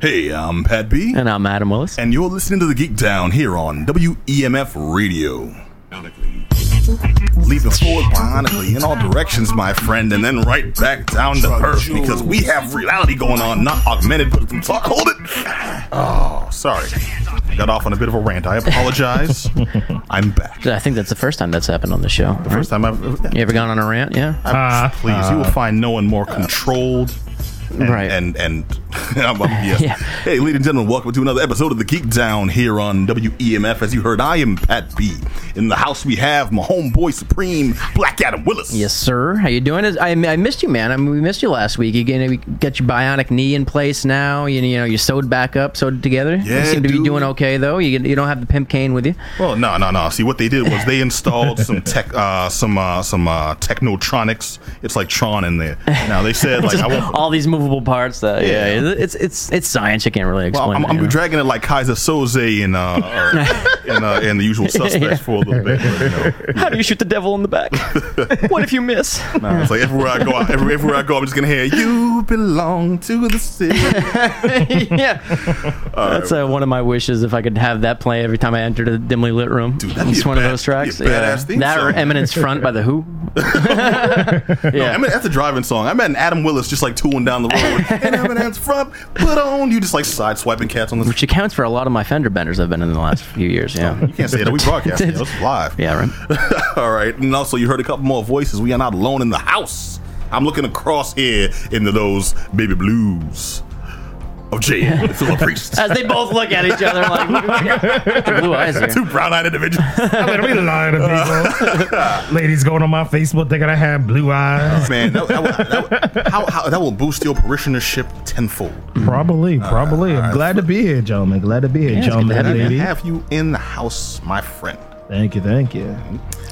Hey, I'm Pat B. And I'm Adam Willis. And you're listening to The Geek Down here on WEMF Radio. Leaping forward bionically in all directions, my friend, and then right back down to earth because we have reality going on, not augmented, but some talk. Hold it! Oh, sorry. Got off on a bit of a rant. I apologize. I'm back. I think that's the first time that's happened on the show. The first time I've. You ever gone on a rant? Yeah. Uh, please, you will find no one more controlled and, Right. And and um, yes. Yeah. Hey, ladies and gentlemen, welcome to another episode of the Geek Down here on WEMF. As you heard, I am Pat B. In the house, we have my homeboy Supreme, Black Adam Willis. Yes, sir. How you doing? I, I missed you, man. I mean, we missed you last week. You get your bionic knee in place now. You, you know, you sewed back up, sewed together. Yeah, you seem to dude. be doing okay though. You you don't have the pimp cane with you. Well, no, no, no. See, what they did was they installed some tech, uh, some uh, some uh, technotronics. It's like Tron in there. Now they said like I won't. All these movable parts. That, yeah. Yeah. it's it's it's science. You can't really explain. Well, I'm, it, I'm dragging it like Keyser Soze in uh, in, uh, in the Usual Suspects Yeah. for a little bit. but, you know. How do you shoot the devil in the back? what if you miss? Nah, it's like everywhere I go, I- every, everywhere I go, I'm just gonna hear "You belong to the city." yeah, that's uh, one of my wishes. If I could have that play every time I entered a dimly lit room, Dude, it's one of those tracks. be a badass theme that or. Eminence Front by the Who. yeah, I mean, that's a driving song. I met Adam Willis just like tooling down the road. and Eminence Front, put on. You just like side swiping cats on the. which accounts for a lot of my fender benders I've been in the last few years. Yeah, You can't say that. We broadcast. it. It's live. yeah, right. All right. And also, you heard a couple more voices. We are not alone in the house. I'm looking across here into those baby blues of Jay and Philip Priest. As they both look at each other like blue eyes here. Two brown-eyed individuals. Let me lie to people. Ladies going on my Facebook thinking I have blue eyes. Oh, man, that, that, will- that, will- how, how, that will boost your parishionership tenfold. Probably, probably. I'm glad to be here, gentlemen. Glad to be here, it's good to gentlemen. have and you, have you in the house, my friend. Thank you, thank you.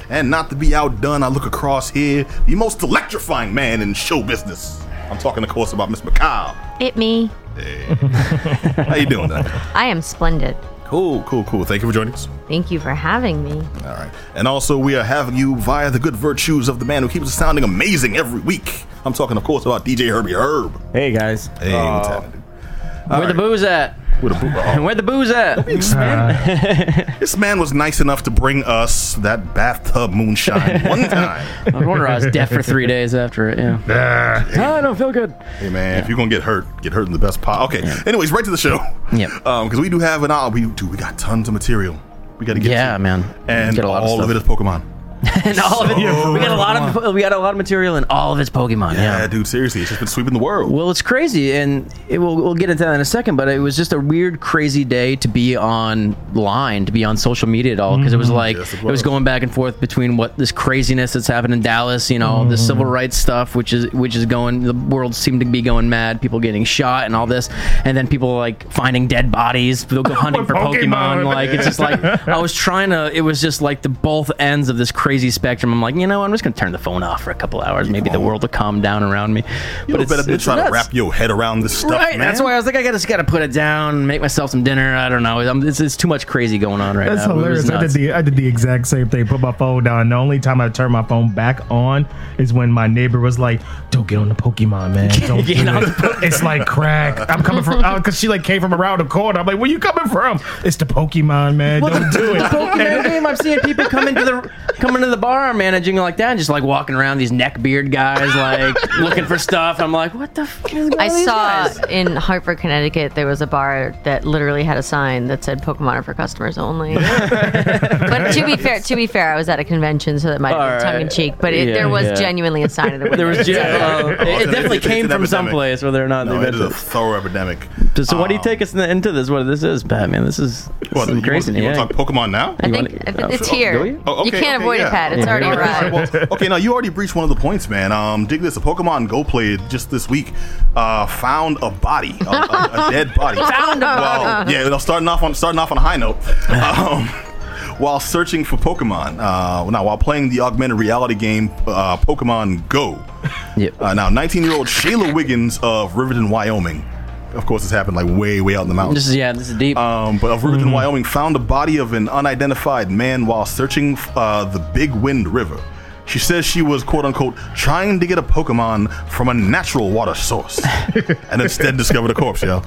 And not to be outdone, I look across here, the most electrifying man in show business. I'm talking, of course, about Miss McCall. It me. How you doing today? I am splendid. Cool, cool, cool. Thank you for joining us. Thank you for having me. All right. And also, we are having you via the good virtues of the man who keeps us sounding amazing every week. I'm talking, of course, about DJ Herbie Herb. Hey guys. Hey, what's uh, happening? dude? Where the booze at? With a boo- oh, Where the booze at? This man was nice enough to bring us that bathtub moonshine one time. I wonder I was deaf for three days after it. Yeah. Ah, I don't feel good. Hey man, if you're gonna get hurt, get hurt in the best pot. Okay. Anyways, right to the show. Yep. Um, because we do have an hour. We do. We got tons of material. We got to get. Yeah, to. man. And Get a lot of all of, stuff. it is Pokemon. and all of it. So we got a lot of we got a lot of material in all of it's Pokemon. Yeah, Yeah. dude. Seriously, it's just been sweeping the world. Well, it's crazy, and it, we'll, we'll get into that in a second. But it was just a weird, crazy day to be online, to be on social media at all, because it was mm-hmm. like Yes, it it was was. going back and forth between what this craziness that's happened in Dallas, you know, the civil mm-hmm. rights stuff, which is which is going, the world seemed to be going mad, people getting shot and all this, and then people like finding dead bodies, people go hunting for Pokemon. Pokemon. Like it's just like I was trying to. It was just like the both ends of this crazy spectrum. I'm like, you know, I'm just gonna turn the phone off for a couple hours. Maybe the oh. world will calm down around me. You know better than it's trying to wrap your head around this stuff, Right, man. that's why I was like, I gotta, just gotta put it down, make myself some dinner. I don't know. I'm, um, it's, it's too much crazy going on right That's now. It was hilarious. I did the I did the exact same thing. Put my phone down. The only time I turned my phone back on is when my neighbor was like, "Don't get on the Pokemon, man. Don't do Get on it. It's like crack. I'm coming from uh, because she like came from around the corner. I'm like, where you coming from? It's the Pokemon, man. Don't do it. Pokemon game. I'm seeing people coming to the come into the bar managing like that, and just like walking around these neck beard guys, like looking for stuff. I'm like, what the? F- is going I on with these saw guys? in Hartford, Connecticut, there was a bar that literally had a sign that said "Pokemon are for customers only." but to be fair, to be fair, I was at a convention, so that might have been All tongue in cheek, But it, Yeah, there was yeah. genuinely a sign in the window. There was, gen- uh, it, it definitely It's- it's came from epidemic. someplace, whether or not No, they it meant is a it. thorough epidemic. So, why do you take us in- into this? What this is, Batman? This is, this What, is you crazy. Want, you yeah. want to talk Pokemon now? I think wanna- if it's oh, here. do you? Oh, okay, you can't okay, avoid yeah. it, Pat. It's Yeah, already here we arrived. Well, okay, now you already breached one of the points, man. Um, dig this: a Pokemon Go play just this week uh, found a body, a, a, a dead body. Found a Well, yeah, you know, starting off on starting off on a high note. Um, while searching for Pokemon, uh, now while playing the augmented reality game uh, Pokemon Go. Yep. Uh, now, 19-year-old Shayla Wiggins of Riverton, Wyoming. Of course, this happened like way, way out in the mountains. This is yeah. This is deep. Um, but of Riverton, Wyoming, found the body of an unidentified man while searching uh, the Big Wind River. She says she was quote unquote trying to get a Pokemon from a natural water source, and instead discovered a corpse. Yo, All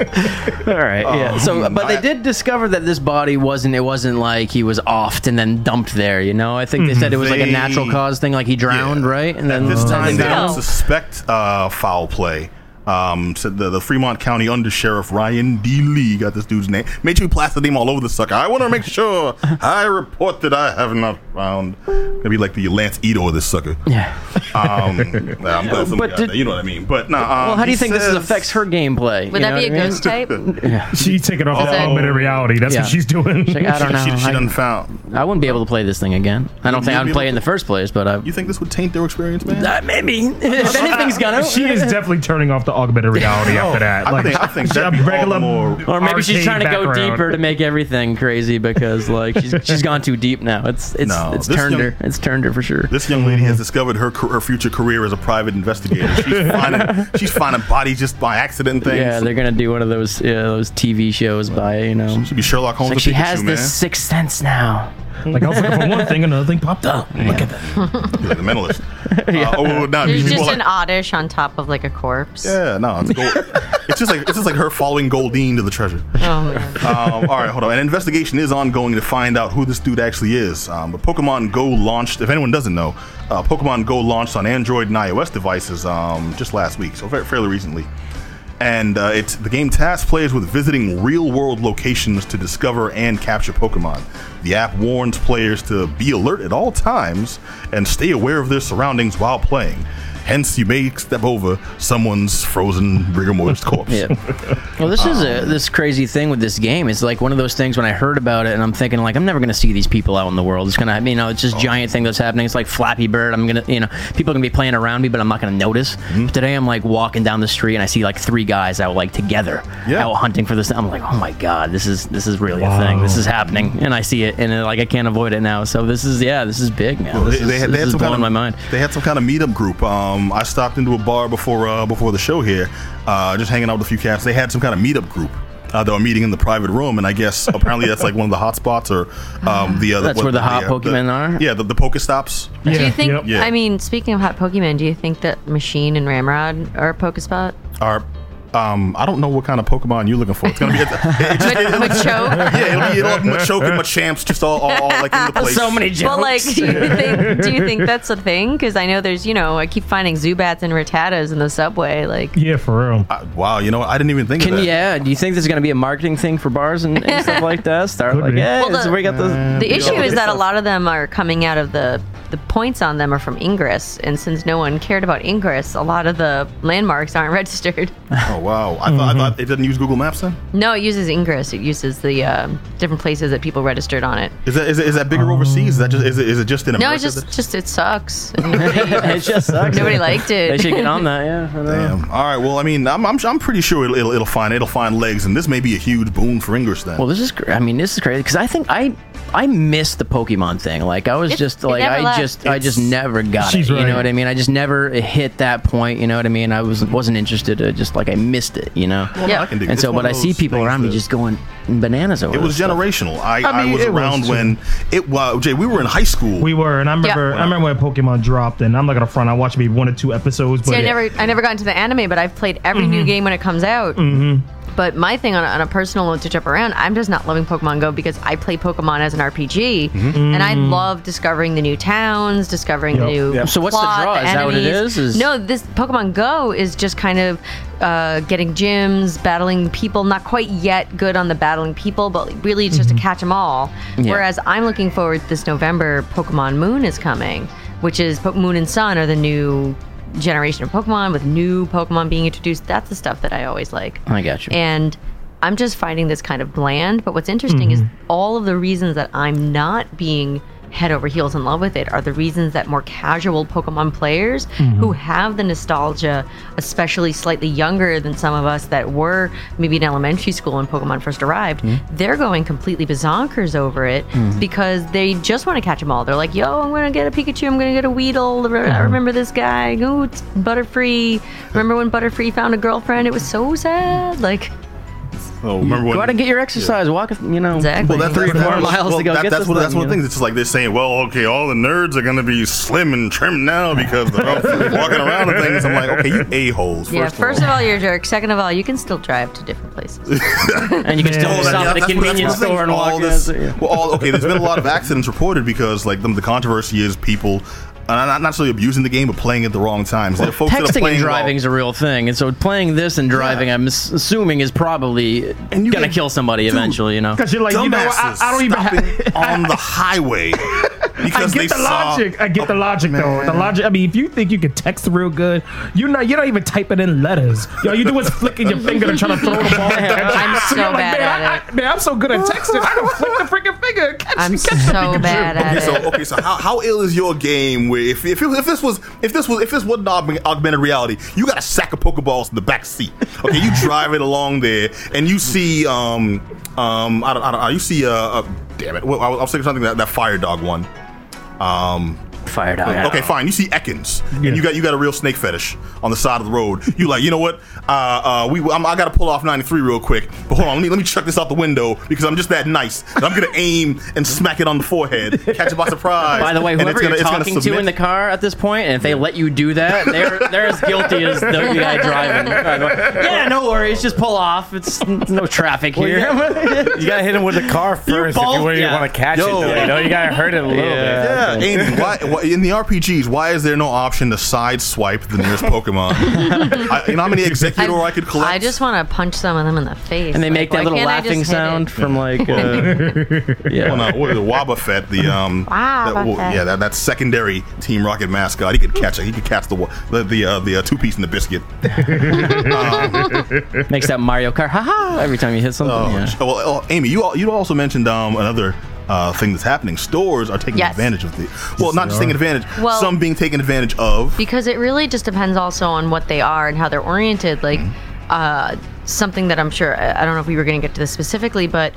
right, yeah. So, but they did discover that this body wasn't. It wasn't like he was offed and then dumped there. You know, I think they said it was like a natural cause thing, like he drowned, Yeah. right? And then At this time, they don't suspect uh, foul play. Um, said the, the Fremont County Undersheriff Ryan D. Lee got this dude's name. Made sure he plastered name all over the sucker. I want to make sure I report that I have not found. Gonna be like the Lance Ito of this sucker. yeah. Um, nah, I'm glad somebody But got did- that. You know what I mean? But nah, um, Well, how do you he think this affects her gameplay? Would You that be a what I mean? ghost type? She's taking off the Oh. of reality. That's Yeah. what she's doing. Like, I don't know. She, she I, done found. I wouldn't be able to play this thing again. I don't think you'd I'd play it in the first place, but I. You think this would taint their experience, man? Uh, maybe if anything's gonna. she is definitely turning off the augmented reality oh, after that. I think- I think she- that'd be all regular more- Or maybe she's arcade trying to go background. deeper to make everything crazy because like she's she's gone too deep now. It's it's No, it's this turned young- her. It's turned her for sure. This young lady has discovered her ca- her future career as a private investigator. She's finding she's finding bodies just by accident and things. Yeah, they're gonna do one of those yeah, those TV shows by you know. She'd be Sherlock Holmes. Like with she Pikachu, has man. this sixth sense now. Like I was looking for one thing, another thing popped up. Look at that. You're like a mentalist. uh, oh, no, There's people just like- an oddish on top of like a corpse. Yeah, no, it's gold. it's just like it's just like her following Goldeen to the treasure. Oh man. Um, all right, hold on. An investigation is ongoing to find out who this dude actually is. Um, but Pokemon Go launched. If anyone doesn't know, uh, Pokemon Go launched on Android and iOS devices um, just last week, so very, fairly recently. And uh, it's the game tasks players with visiting real-world locations to discover and capture Pokemon. The app warns players to be alert at all times and stay aware of their surroundings while playing. Hence, you may step over someone's frozen rigor mortis corpse. Yeah. Well, this is a this crazy thing with this game. It's like one of those things when I heard about it, and I'm thinking like I'm never gonna see these people out in the world. It's gonna, you know, it's this giant thing that's happening. It's like Flappy Bird. I'm gonna, you know, people are gonna be playing around me, but I'm not gonna notice. But today I'm like walking down the street and I see like three guys out like together, Yeah. out hunting for this. I'm like, oh my god, this is this is really a thing. This is happening, and I see it, and uh, like I can't avoid it now. So this is yeah, this is big, man. This they, is, they had, they had some blowing kind of, my mind. They had some kind of meetup group. Um, I stopped into a bar before uh, before the show here, uh, just hanging out with a few cats. They had some kind of meetup group. Uh, they were meeting in the private room, and I guess apparently that's like one of the hot spots or um, the other. That's where the hot Pokemon are? Yeah, the, the Pokestops. do you think? yep. Yeah. I mean, speaking of hot Pokemon, do you think that Machine and Ramrod are a Pokespot? Are um, I don't know what kind of Pokemon you're looking for. It's gonna be. It, it just, it, Machoke? yeah, it'll be it'll have Machoke and Machamps just all, all, all like in the place. So many jokes. Well, like, do you think? Do you think that's a thing? Because I know there's, you know, I keep finding Zubats and Rattatas in the subway. Like, Yeah, for real. Uh, wow, you know what? I didn't even think Can of that. yeah? Do you think there's going to be a marketing thing for bars and, and stuff like that? Start Could like, be. yeah, Well, the- we got the. the issue is that a a- lot of them are coming out of the the points on them are from Ingress, and since no one cared about Ingress, a lot of the landmarks aren't registered. Oh wow, I, thought I thought it doesn't use Google Maps then. No, it uses Ingress. It uses the um, different places that people registered on it. Is that is, it, is that bigger overseas? Is that just is it, is it just in No, America? it just that- just it sucks. Nobody, it just sucks. nobody liked it. They it. should get on that. Yeah. I know. Damn. All right. Well, I mean, I'm, I'm, I'm pretty sure it'll, it'll, it'll find it'll find legs, and this may be a huge boon for Ingress then. Well, this is. cr- I mean, this is crazy because I think I. I missed the Pokemon thing. Like I was It- just it like never I left. just I just never got She's it. You right. know what I mean? I just never hit that point. You know what I mean? I was wasn't interested. I just like I missed it. You know. Well, Yeah. I can dig it. And It's so, one but I see people around me just going bananas over. It was this stuff. generational. I, I, I mean, was was around too. when it. Well, Jay, we were in high school. We were, and I remember, Yeah. I remember when Pokemon dropped, and I'm not gonna front. I watched maybe one or two episodes, but See, I never I never got into the anime, but I've played every Mm-hmm. new game when it comes out. But my thing on a, on a personal note to jump around, I'm just not loving Pokemon Go because I play Pokemon as an RPG, Mm-hmm. and I love discovering the new towns, discovering the Yep. new. Yep. So what's the draw? Is that what it is? Is- No, this Pokemon Go is just kind of uh, getting gyms, battling people. Not quite yet good on the battling people, but really it's just to catch them all. Yeah. Whereas I'm looking forward this November. Pokemon Moon is coming, which is po- Moon and Sun are the new generation of Pokemon with new Pokemon being introduced. That's the stuff that I always like. I got you. And I'm just finding this kind of bland. But what's interesting is mm-hmm. all of the reasons that I'm not being head over heels in love with it are the reasons that more casual Pokemon players mm-hmm. who have the nostalgia, especially slightly younger than some of us that were maybe in elementary school when Pokemon first arrived, mm-hmm. they're going completely bazonkers over it mm-hmm. because they just want to catch them all. They're like, yo, I'm going to get a Pikachu, I'm going to get a Weedle. I remember this guy. Oh, it's Butterfree. Remember when Butterfree found a girlfriend? It was so sad. Like, Oh, remember when? Go out and get your exercise. Walk, you know, Exactly. well, that, three or four miles well, to go that- get that's this what that's one you thing. know? It's just like they're saying, well, okay, all the nerds are gonna be slim and trim now because they're walking around and things. I'm like, okay, you a holes. Yeah, First, first of of all. all, you're a jerk. Second of all, you can still drive to different places. and you can still Yeah, stop Yeah, at a what- convenience what I'm store and saying. walk all in. this, well, all, okay, there's been a lot of accidents reported because like the, the controversy is people. Uh, not not necessarily abusing the game, but playing at the wrong times. There are folks that are Texting playing and while- driving is a real thing, and so playing this and driving, I'm assuming, is probably And you gonna get- kill somebody Dude, eventually. You know, Because you're like, you know, I, I don't even stopping have. on the highway I because they get the saw. logic. I get the logic though. The logic. I mean, if you think you can text real good, you're not. You're not even typing in letters. Yo, you do is flicking your finger and trying to throw the ball. I'm so you're bad man, at I, it. I, man, I'm so good at texting. I can flick the freaking finger. and Catch, I'm catch so Pikachu. bad at Okay, it. so okay, so how, how ill is your game? Where if if, if this was if this was if this wasn't augmented reality, you got a sack of pokeballs in the back seat. Okay, you drive it along there, and you see um um I don't, I don't know, you see uh, uh damn it, well, I was, I was thinking something that that fire dog one. Um, fired out. Okay, fine. You see Ekans, Yeah. and you got you got a real snake fetish on the side of the road. You like, you know what? Uh, uh, we I'm, I got to pull off 93 real quick, but hold on, let me let me check this out the window because I'm just that nice. And I'm gonna aim and smack it on the forehead, catch it by surprise. By the way, and whoever gonna- you're talking to in the car at this point, and if they let you do that, they're they're as guilty as the guy driving. Yeah, no worries, just pull off. It's, it's no traffic here. You gotta hit him with the car first if both- you really yeah. want to catch Yo. it. Though, you know, you gotta hurt it a little bit. Yeah, Amy, why, why, in the RPGs, why is there no option to side swipe the nearest Pokemon? I, you know how many Exeggutor I, could collect? I just want to punch some of them in the face. and they Like, make that little can't I just laughing sound from like, uh, yeah. Well, no, what is it, Wobbuffet, the um, that- well, yeah, that, that secondary Team Rocket mascot. He could catch it. He could catch the the the, uh, the uh, two piece in the biscuit. Makes that Mario Kart, haha, every time you hit something. Oh, yeah. well, oh, Amy, you you also mentioned um, another uh, thing that's happening. Stores are taking Yes. advantage of the. Well, not just taking advantage. Well- some being taken advantage of. because it really just depends also on what they are and how they're oriented like Mm-hmm. uh, something that i'm sure i I don't know if we were going to get to this specifically but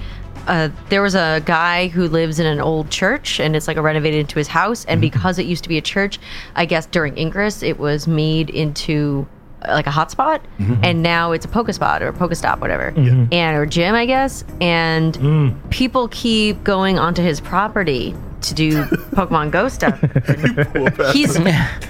uh, there was a guy who lives in an old church and it's like a renovated into his house Mm-hmm. and because it used to be a church i guess during ingress it was made into like a hotspot Mm-hmm. and now it's a pokespot or a pokestop whatever and or gym i guess and Mm. people keep going onto his property to do pokemon go stuff he's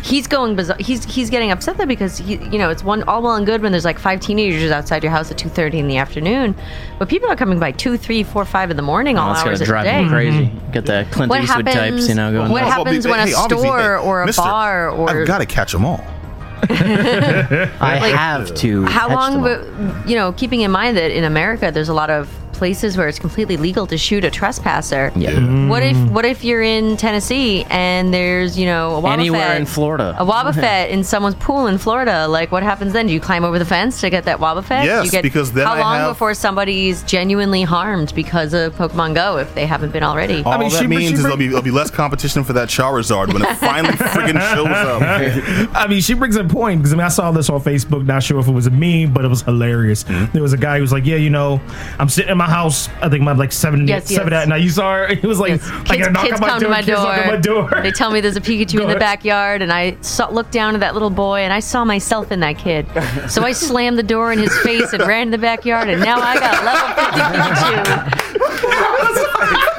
he's going bizarre. He's he's getting upset though because he, you know it's one all well and good when there's like five teenagers outside your house at two thirty in the afternoon, but people are coming by two, three, four, five in the morning all Oh, that's hours of the drive day. me crazy. Get the Clint What Eastwood happens? types, you know, going. what Well, happens well, when a hey, obviously, store hey, or a mister, bar or I've got to catch them all. I have to. how long? But you know, keeping in mind that in America there's a lot of places where it's completely legal to shoot a trespasser. Yeah. What if what if you're in Tennessee and there's you know a Wobbuffet, Anywhere in Florida. a Wobbuffet in someone's pool in Florida? Like what happens then? Do you climb over the fence to get that Wobbuffet? Do Yes, you get, because then how I long have- before somebody's genuinely harmed because of Pokemon Go if they haven't been already? All mean, that she- means she is bring- there'll be there'll be less competition for that Charizard when it finally friggin' shows up. I mean, she brings a point because I mean, I saw this on Facebook. Not sure if it was a meme, but it was hilarious. Mm-hmm. There was a guy who was like, "Yeah, you know, I'm sitting in my house. I think I'm like seven, Yes, seven yes. at night. You saw her. He was like, Yes. like Kids, "Yeah, knock kids on my come door, to my kids knock on my door. door. They tell me there's a Pikachu in the backyard, and I saw, looked down at that little boy, and I saw myself in that kid. So I slammed the door in his face and ran in the backyard, and now I got level 50 Pikachu.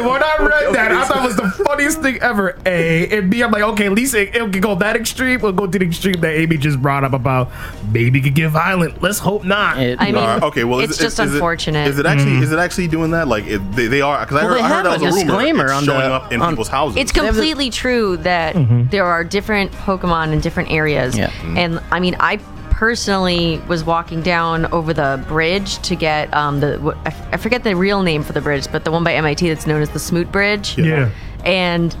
And when I read that, I thought it was the funniest thing ever. A and B, I'm like, okay, at least it, it can go that extreme. We'll go to the extreme that Amy just brought up about maybe could get violent. Let's hope not. It- I mean, Uh, okay, well, it's it- just is unfortunate. Is it actually is it actually doing that? Like it, they, they are because I Well, heard, I heard that was a rumor. disclaimer It's on showing the- up in on- people's houses. It's completely true that there are different Pokemon in different areas. Yeah. And I mean, I personally was walking down over the bridge to get um, the what- I f- I forget the real name for the bridge, but the one by MIT that's known as the Smoot Bridge. yeah. And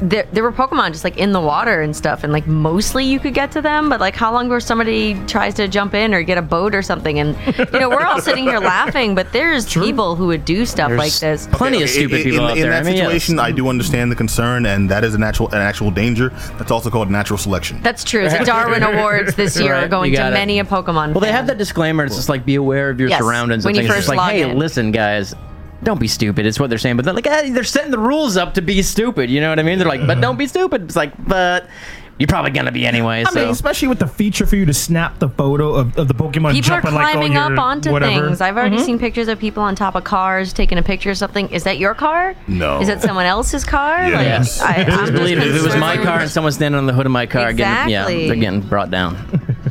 there, there were Pokemon just like in the water and stuff, and like mostly you could get to them, but like how long before somebody tries to jump in or get a boat or something? And you know, we're all sitting here laughing, but there's people who would do stuff like this. Plenty of Okay, stupid in, people in, out in there. that I mean, yes. situation, I do understand the concern, and that is an actual an actual danger. That's also called natural selection. That's true. The Darwin Awards this year Right, are going you to got it. many a Pokemon. Well, they fan. have that disclaimer. It's just like be aware of your Yes, surroundings when and you things. It's first like, log hey, in. listen, guys, don't be stupid. It's what they're saying, but they're like, eh, they're setting the rules up to be stupid. You know what I mean? They're like, but don't be stupid. It's like, but You're probably gonna be anyway. I so. mean, especially with the feature for you to snap the photo of, of the Pokemon People are jumping like on climbing your up onto whatever. things. I've already seen pictures of people on top of cars taking a picture of something. Is that your car? No. Is that someone else's car? Yes. Like, I, I'm Just just believe it. If it was my car and someone's standing on the hood of my car, getting, yeah, Exactly. they're getting brought down.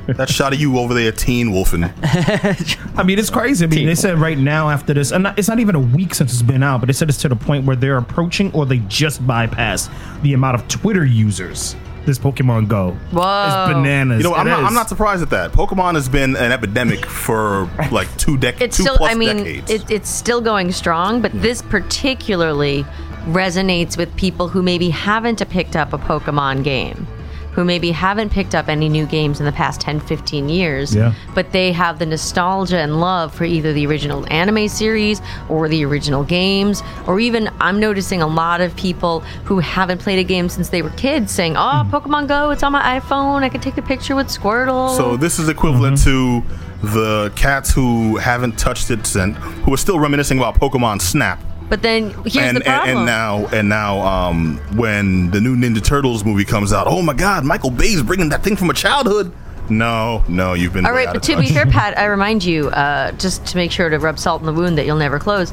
That shot of you over there, teen wolfing. I mean, it's crazy. I mean, they said right now after this, and not- it's not even a week since it's been out, but they said it's to the point where they're approaching or they just bypassed the amount of Twitter users this Pokemon Go. Whoa. It's bananas. You know, I'm not, I'm not surprised at that. Pokemon has been an epidemic for like two decades, It's two still. plus I mean, it, it's still going strong, but this particularly resonates with people who maybe haven't picked up a Pokemon game. Who maybe haven't picked up any new games in the past 10, 15 years, Yeah. but they have the nostalgia and love for either the original anime series or the original games, or even I'm noticing a lot of people who haven't played a game since they were kids saying, Oh, mm-hmm. Pokemon Go, it's on my iPhone, I can take a picture with Squirtle. So this is equivalent mm-hmm. to the cats who haven't touched it since, who are still reminiscing about Pokemon Snap. But then here's and, the problem. and and now and now um, when the new Ninja Turtles movie comes out, oh my God, Michael Bay's bringing that thing from a childhood. No, no, you've been All right, but of to be fair, Pat, I remind you, uh, just to make sure to rub salt in the wound that you'll never close.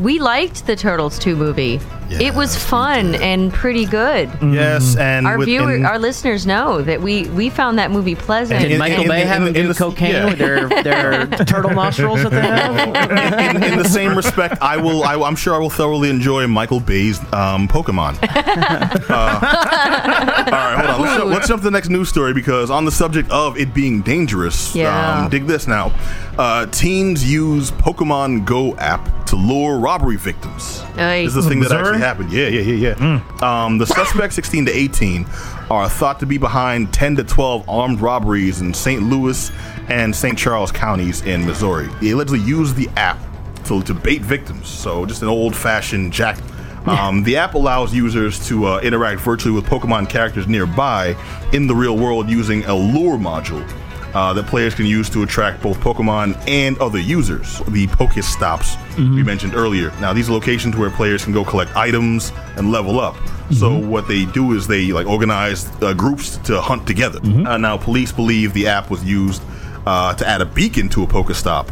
We liked the Turtles 2 movie. It was fun and pretty good. yes, and Our with- viewer, in- our listeners know that we we found that movie pleasant. Did in- Michael in- Bay in- have in- him do the- cocaine yeah. with their, their turtle nostrils that they have? in, in the same respect, I will. I, I'm sure I will thoroughly enjoy Michael Bay's um, Pokemon. Uh, all right, hold on. Let's, jump- let's jump to the next news story because on the subject of it being dangerous, Yeah. um, dig this now. Uh, teens use Pokemon Go app to lure robbery victims. Aye. This is the thing that Missouri? Happened. Yeah, yeah, yeah, yeah. Um, the suspects, 16 to 18, are thought to be behind 10 to 12 armed robberies in St. Louis and St. Charles counties in Missouri. They allegedly used the app to, to bait victims. So just an old-fashioned jack. Um, the app allows users to uh, interact virtually with Pokemon characters nearby in the real world using a lure module uh, that players can use to attract both Pokemon and other users. The Pokestops we mentioned earlier. Now, these are locations where players can go collect items and level up. So what they do is they like organize uh, groups to hunt together. Uh, now, police believe the app was used uh, to add a beacon to a Pokestop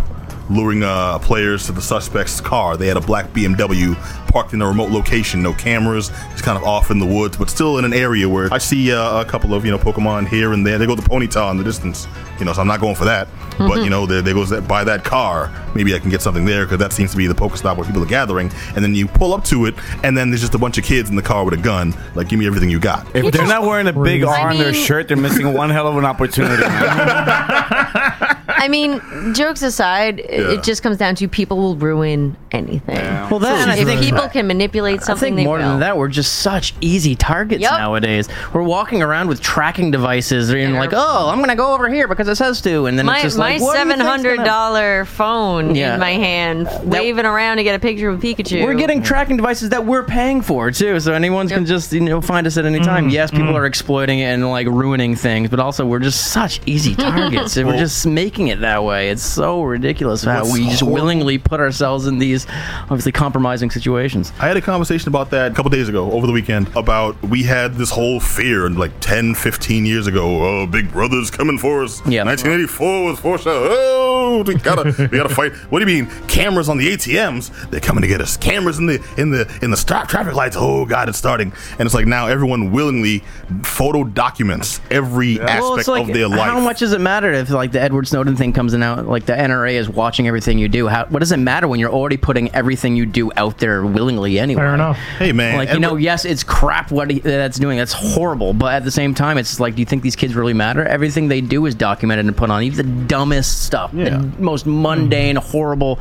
luring uh, players to the suspect's car. They had a black BMW parked in a remote location, no cameras, just kind of off in the woods, but still in an area where I see uh, a couple of you know Pokemon here and there. They go to Ponyta in the distance, you know, so I'm not going for that. But you know, there, there goes that by that car. Maybe I can get something there because that seems to be the Pokestop where people are gathering. And then you pull up to it, and then there's just a bunch of kids in the car with a gun. Like, give me everything you got. If they're not wearing a big R on their shirt, they're missing one hell of an opportunity. I mean, jokes aside, Yeah. it just comes down to people will ruin anything. Well, that, and I If think people can manipulate I something, think they more will. than that, we're just such easy targets Yup. nowadays. We're walking around with tracking devices, and Yeah. like, oh, I'm gonna go over here because it says to, and then my it's just my like, what do you seven think's hundred gonna- dollar phone Yeah. in my hand, waving around to get a picture of Pikachu. We're getting tracking devices that we're paying for too, so anyone can just you know find us at any time. Mm-hmm. Yes, people mm-hmm. are exploiting it and like ruining things, but also we're just such easy targets. and we're just making it that way. It's so ridiculous how What's we just horrible- willingly put ourselves in these obviously compromising situations. I had a conversation about that a couple days ago over the weekend about we had this whole fear and like 10, 15 years ago, oh, Big Brother's coming for us. Yeah. 1984 was foreshadowed. Oh, we gotta, we gotta fight. What do you mean? Cameras on the ATMs? They're coming to get us. Cameras in the in the in the stop traffic lights. Oh God, it's starting. And it's like now everyone willingly photo documents every aspect Well, like, of their life. how much does it matter if like the Edward Snowden thing comes in out? Like the NRA is watching everything you do. How, what does it matter when you're already putting everything you do out there willingly anyway? Fair enough. Hey man, Like you know, yes, it's crap what he, that's doing. That's horrible. But at the same time, it's like, do you think these kids really matter? Everything they do is documented and put on. Even the dumbest stuff, Yeah. the most mundane, horrible,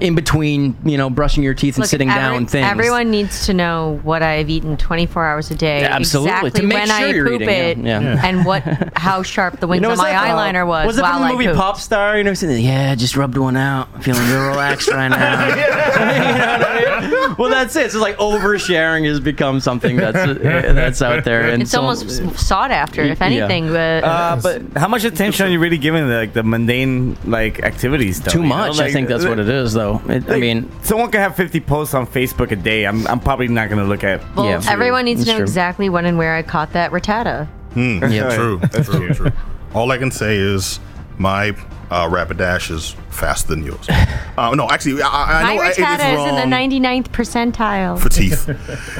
in between, you know, brushing your teeth and Look, sitting every- down things. Everyone needs to know what I've eaten 24 hours a day. Yeah, absolutely. Exactly To make when sure I you're poop eating, it yeah. Yeah. and what how sharp the wings You know, of was my that, uh, eyeliner was. Was it while from the movie pooped. Pop Star? You know, sitting there, yeah, just rubbed one out, feeling real relaxed right now. you know what I mean? Well, that's it. It's like oversharing has become something that's uh, that's out there, and It's so- almost s- sought after, if Yeah. anything. But Uh, but how much attention are you really giving the, like the mundane like activities? Though, too you know? much. I Like, think that's what it is, though. It, I like, mean, someone can have 50 posts on Facebook a day. I'm, I'm probably not going to look at. well, yeah, everyone needs to that's know true. exactly when and where I caught that Rattata. Hmm. Yeah. True, true, true. All I can say is my uh, Rapidash is faster than yours. Uh, no, actually, I, I My know I- it is Rattata is in the 99th percentile. for teeth.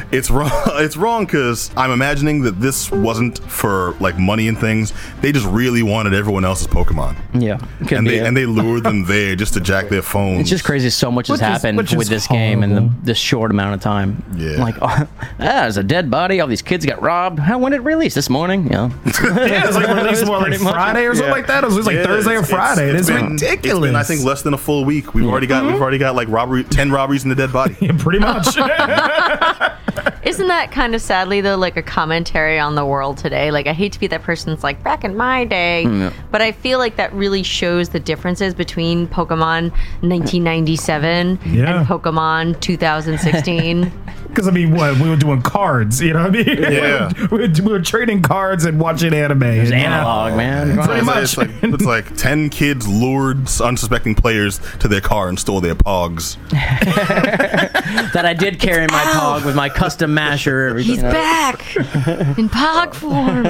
it's wrong. It's wrong because I'm imagining that this wasn't for like money and things. They just really wanted everyone else's Pokemon, Yeah, could and be they it. and they lured them there just to jack their phones. It's just crazy. So much has Which is- happened is with this game in the, this short amount of time. Yeah. Like, oh, ah, there's a dead body. All these kids got robbed. How when it released this morning? Yeah. Yeah, it's like released what, like Friday or something like that. It was like Yeah, Thursday or Friday. It's, It's, it's been, ridiculous. It's been, I think, less than a full week. We've already got we've mm-hmm. already got like robbery, ten robberies in the dead body. pretty much. Isn't that kind of sadly though like a commentary on the world today? Like I hate to be that person that's like back in my day, mm, but I feel like that really shows the differences between Pokemon 1997 Yeah. and Pokemon 2016. Because I mean, what we were doing cards, you know what I mean? Yeah. we, were, we were trading cards and watching anime. It's and, yeah. analog, man. Pretty It's, much. it's like it's like ten kids lured unsuspecting players to their car and stole their pogs. that I did carry my pog with my custom masher. Everything. He's back in Pog form.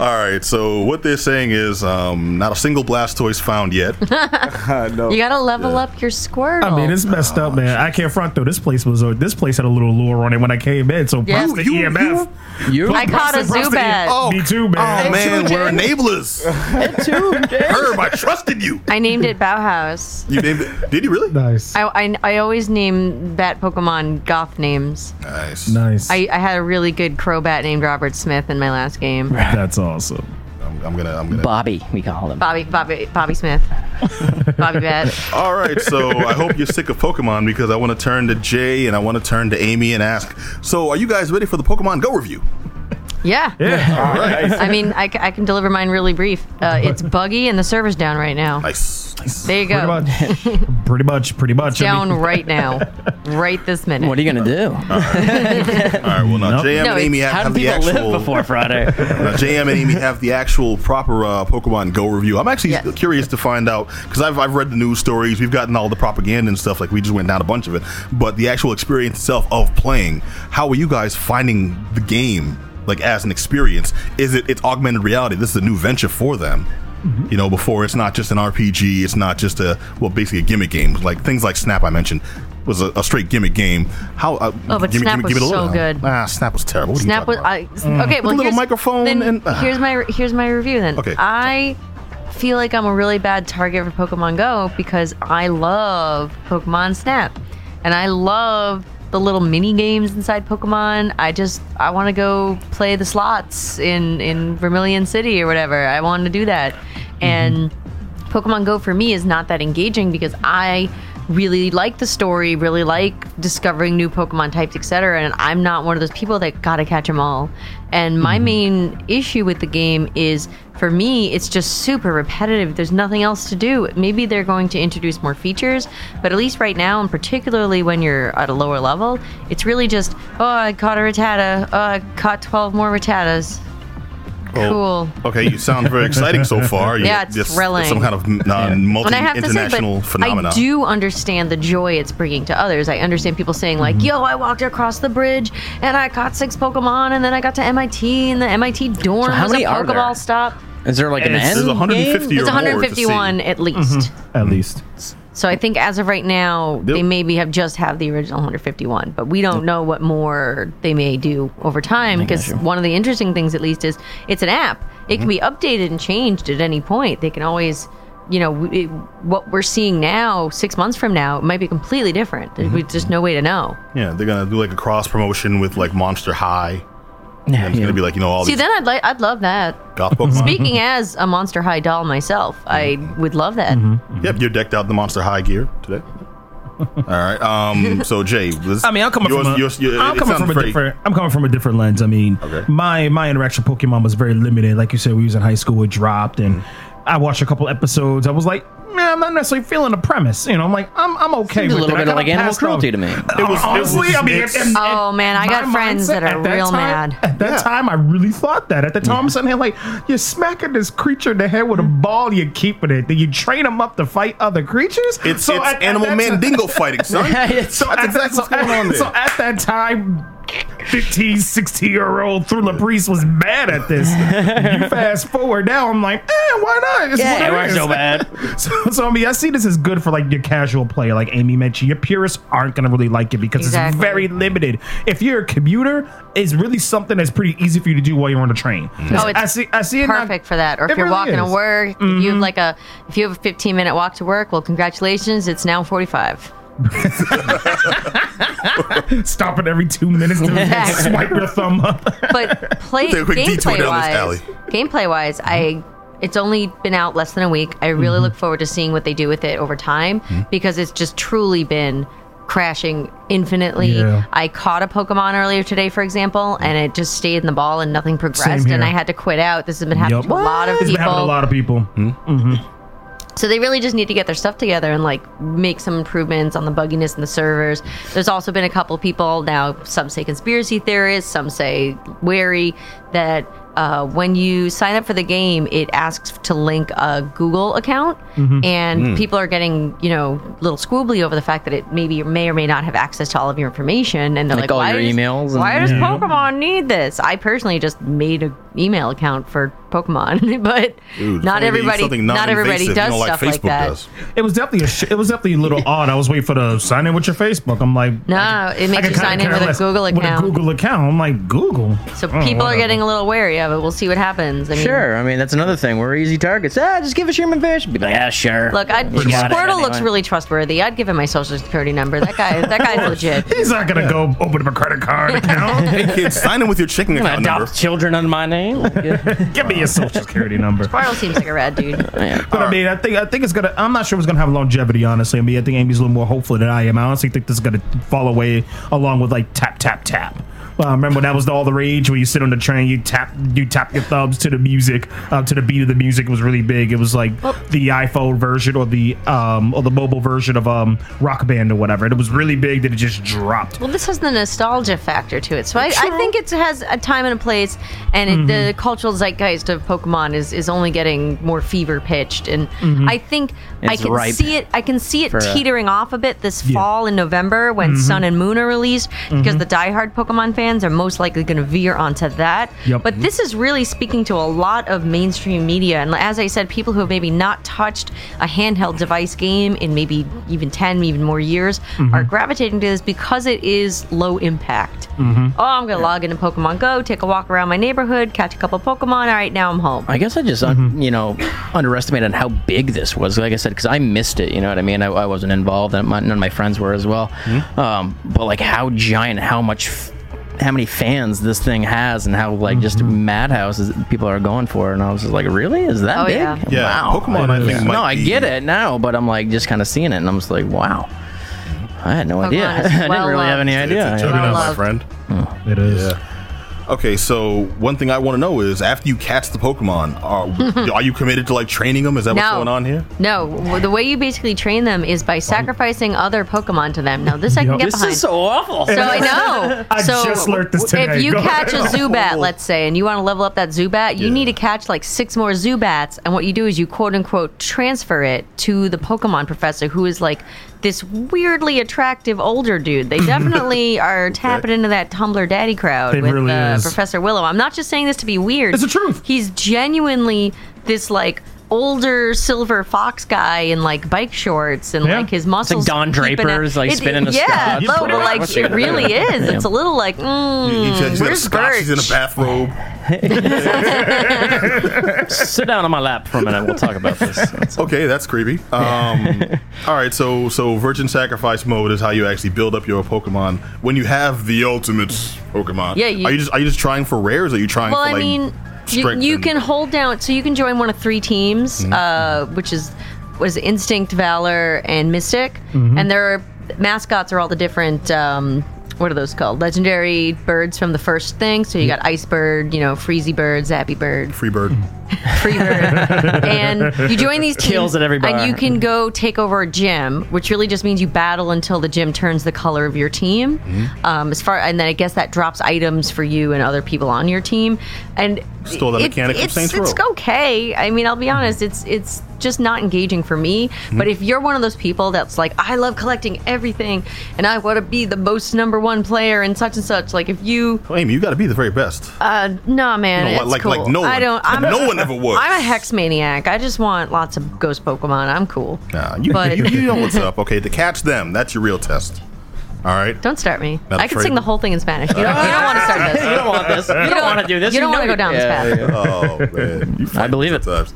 All right, so what they're saying is um, not a single Blastoise found yet. No. You gotta level up your Squirtle. I mean, it's messed up, man. I can't front though. This place was uh, this place had a little lure on it when I came in. So Yeah. props to You- you- EMF. You I caught a Props to- props Zubat. Oh, Me too, man. Oh man, we're Jay. enablers. too. Herb, I trusted you. I named it Bauhaus. You named it? Did you really? Nice, I, I, I always name bat Pokemon goth names. Nice. nice. I, I had a really good Crobat named Robert Smith in my last game. That's awesome. I'm, I'm gonna. I'm gonna. Bobby, we call him. Bobby Bobby Bobby Smith. Bobby Bat. All right, so I hope you're sick of Pokemon because I want to turn to Jay and I want to turn to Amy and ask. So, are you guys ready for the Pokemon Go review? Yeah. Yeah. All right. I mean, I, c- I can deliver mine really brief. Uh, it's buggy and the server's down right now. Nice. nice. There you Pretty go. much. pretty much. Pretty much. I Down mean, right now. Right this minute. What are you gonna do? All right. Well, now Nope. JM No, and Amy have, How do have the people actual. live before Friday? Now, JM and Amy have the actual proper uh, Pokemon Go review. I'm actually Yes. curious to find out because I've, I've read the news stories. We've gotten all the propaganda and stuff. Like we just went down a bunch of it. But the actual experience itself of playing, how are you guys finding the game? Like as an experience, is it it's augmented reality? This is a new venture for them. You know, before it's not just an RPG. It's not just a well, basically a gimmick game. Like things like Snap I mentioned was a, a straight gimmick game. How? Uh, Oh, but Snap was it a so little- good. Ah, Snap was terrible. What Snap was talking I, about? okay. Well, little microphone Then and- ah. here's my here's my review. Then Okay. I feel like I'm a really bad target for Pokemon Go because I love Pokemon Snap, and I love the little mini games inside Pokemon. I just I want to go play the slots in in Vermilion City or whatever. I want to do that, mm-hmm. and Pokemon Go for me is not that engaging because I really like the story, really like discovering new Pokemon types, etc. And I'm not one of those people that gotta catch them all. And my mm-hmm. main issue with the game is, for me, it's just super repetitive. There's nothing else to do. Maybe they're going to introduce more features, but at least right now, and particularly when you're at a lower level, it's really just, oh, I caught a Rattata. Oh, I caught 12 more Rattatas. Oh, Cool. Okay, you sound very exciting so far. You- Yeah, it's this- thrilling. Some kind of uh, And I have to multi-international phenomenon. I do understand the joy it's bringing to others. I understand people saying like, mm-hmm. "Yo, I walked across the bridge and I caught six Pokemon, and then I got to MIT, and the MIT dorm how was many a are? Pokeball stop." Is there like an It's- end? There's 150 game? or There's more to 151 see. at least. Mm-hmm. At mm-hmm. least. So I think as of right now, they maybe have just have the original 151, but we don't know what more they may do over time. Because one of the interesting things, at least, is it's an app. It can mm-hmm. be updated and changed at any point. They can always, you know, it, what we're seeing now, six months from now, it might be completely different. There's mm-hmm. just no way to know. Yeah, they're gonna do like a cross promotion with like Monster High. Yeah, And it's gonna be like you know all See, these then I'd like, I'd love that. goth Pokemon. Speaking as a Monster High doll myself, I mm-hmm. would love that. Mm-hmm. Mm-hmm. Yep, you're decked out in the Monster High gear today. all right. Um. So Jay, this, I mean, I'm coming yours, from a, yours, your- I'm it coming sounds from a very- different. I'm coming from a different lens. I mean, Okay. my my interaction with Pokemon was very limited. Like you said, we was in high school. It dropped, and I watched a couple episodes. I was like, man, I'm not necessarily feeling the premise. You know, I'm like, I'm I'm okay Seems a little it. Bit kinda like animal cruelty to me. It was Honestly, it was, I mean, it's- and- and Oh, man, I got my friends that are that real time- mad. At that Yeah. time, I really thought that. At the time, I'm sitting here like, you're smacking this creature in the head with a ball, you keeping it. Then you train them up to fight other creatures. it's, So it's at- at animal that ti- mandingo fighting, son. It's- So That's at, exactly so, what's going on so at that time, 15, 16 year old Thriller Priest was mad at this. you fast forward now, I'm like, eh, why not? It's Yeah, it it weren't so bad. So, so I mean, I see this as good for like your casual player, like Amy mentioned. Your purists aren't gonna really like it because Exactly. it's very limited. If you're a commuter, it's really something that's pretty easy for you to do while you're on the train. Oh, it's I see. I see it not- perfect for that. Or if you're really walking to is. Mm-hmm. work, if you have like a if you have a 15 minute walk to work, well, congratulations, it's now 45. Stopping every two minutes to swipe your thumb up. But play Take a quick detour gameplay down this alley. wise, gameplay wise, I it's only been out less than a week. I really Mm-hmm. look forward to seeing what they do with it over time mm-hmm. because it's just truly been crashing infinitely. Yeah. I caught a Pokemon earlier today, for example, and it just stayed in the ball and nothing progressed, and here. I had to quit out. This has been happening Yup. to a lot of It's been people. happening to a lot of people. Hmm? Mm-hmm. So they really just need to get their stuff together and like make some improvements on the bugginess in the servers. There's also been a couple people now. Some say conspiracy theorists, some say wary that uh, when you sign up for the game, it asks to link a Google account, Mm-hmm. and people are getting you know a little squoobly over the fact that it maybe may or may not have access to all of your information, and they're Like like, all why your does- emails and- does Yeah. Pokemon need this? I personally just made an email account for Pokemon, but Dude, not everybody not everybody does you know, like stuff like Facebook that. does. It was definitely a sh- it was definitely a little odd. I was waiting for the sign in with your Facebook. I'm like, No, I it makes can you sign in with a less. Google With a account. Google account. I'm like Google. So Oh, people are whatever. Getting a little wary of it. We'll see what happens. I mean, Sure. I mean, that's another thing. We're easy targets. Ah, just give us your fish. Be like, yeah, sure. Look, I'd, You got it Squirtle looks really trustworthy. I'd give him my social security number. That guy, that guy's legit. He's not gonna go open up a credit card account. Hey kids, sign in with your checking I'm gonna account number. adopt children under my name. Give me your social security number. Squirtle seems like a rad dude. Yeah. But I mean, I think I think it's gonna. I'm not sure it's gonna have longevity. Honestly, I mean, I think Amy's a little more hopeful than I am. I honestly think this is gonna fall away along with like tap tap tap. Well, remember that was all the rage when you sit on the train, you tap you tap your thumbs to the music, uh, to the beat of the music. It was really big. It was like the iPhone version or the um or the mobile version of um Rock Band or whatever. And it was really big that it just dropped. Well, this has the nostalgia factor to it, so I, I think it has a time and a place, and it, the Mm-hmm. cultural zeitgeist of Pokemon is, is only getting more fever pitched, and I think I Mm-hmm. It's can see it. I can see it for a- teetering off a bit this Yeah. fall in November when Mm-hmm. Sun and Moon are released, because the diehard Pokemon fans are most likely going to veer onto that. Yep. But this is really speaking to a lot of mainstream media, and as I said, people who have maybe not touched a handheld device game in maybe even ten, even more years, Mm-hmm. are gravitating to this because it is low impact. Mm-hmm. Oh, I'm going to log into Pokemon Go, take a walk around my neighborhood, catch a couple Pokemon. All right, now I'm home. I guess I just, un you know, underestimated how big this was. Like I said, because I missed it. You know what I mean? I, I wasn't involved, and my, none of my friends were as well. Um, but like how giant, how much, f- how many fans this thing has, and how like just mm-hmm. madhouses people are going for. And I was just like, really? Is that Oh, big? yeah. Yeah, Wow. Pokemon, I think, no, might I be- get it now, but I'm like just kind of seeing it, and I'm just like, wow. I had no idea. is I didn't well really have any idea. It's a Yeah. juggernaut, my loved. friend. Hmm. It is. Yeah. Okay, so one thing I want to know is after you catch the Pokemon, are, are you committed to like training them? Is that what's going on here? No, w- the way you basically train them is by sacrificing other Pokemon to them. Now, this I can Yup. get This behind. This is so awful. So I know. I so just learned this today. If you Go catch a ahead. Zubat, let's say, and you want to level up that Zubat, you Yeah. need to catch like six more Zubats. And what you do is you quote unquote transfer it to the Pokemon professor, who is like this weirdly attractive older dude. They definitely are tapping into that Tumblr daddy crowd It with really uh. Professor Willow. I'm not just saying this to be weird. It's the truth. He's genuinely this like older silver fox guy in like bike shorts and Yeah. like his muscles. Don Draper's, like, it- spinning a Yeah, scotch. no, but like it it? really is. It's a little like, mm, He- he's got a where's scotch, he's in a bathrobe. Sit down on my lap for a minute. We'll talk about this. Okay, that's creepy. Um, all right, so so Virgin Sacrifice mode is how you actually build up your Pokemon when you have the ultimate Pokemon. Yeah, you- are you just are you just trying for rares? Or are you trying Well, for I like mean, you, you can hold down. So you can join one of three teams, Mm-hmm. uh, which is was Instinct, Valor, and Mystic, Mm-hmm. and their mascots are all the different. Um, what are those called? Legendary birds from the first thing. So you got Ice Bird, you know, Freezy Bird, Zappy Bird, free bird. Free Bird, and you join these teams, Kills at every bar. and you can go take over a gym, which really just means you battle until the gym turns the color of your team. Mm-hmm. Um, as far and then I guess that drops items for you and other people on your team, and Stole that it- mechanic from it's, Saints it's Row. okay. I mean, I'll be honest, it's it's just not engaging for me. Mm-hmm. But if you're one of those people that's like, I love collecting everything, and I want to be the most number one player and such and such, like if you, Well, Amy, you got to be the very best. uh, nah, man, No, it's like- cool. like no I don't. I'm no one ever was. I'm a hex maniac. I just want lots of ghost Pokemon. I'm cool. Nah, you, But- you, you know what's up. Okay, to catch them, that's your real test. All right. Don't start me. Not I can afraid. sing the whole thing in Spanish. You don't, you don't want to start this. you don't want this. You don't, want to do this. you don't wanna go down this path. yeah. Oh man, you I believe it. sometimes.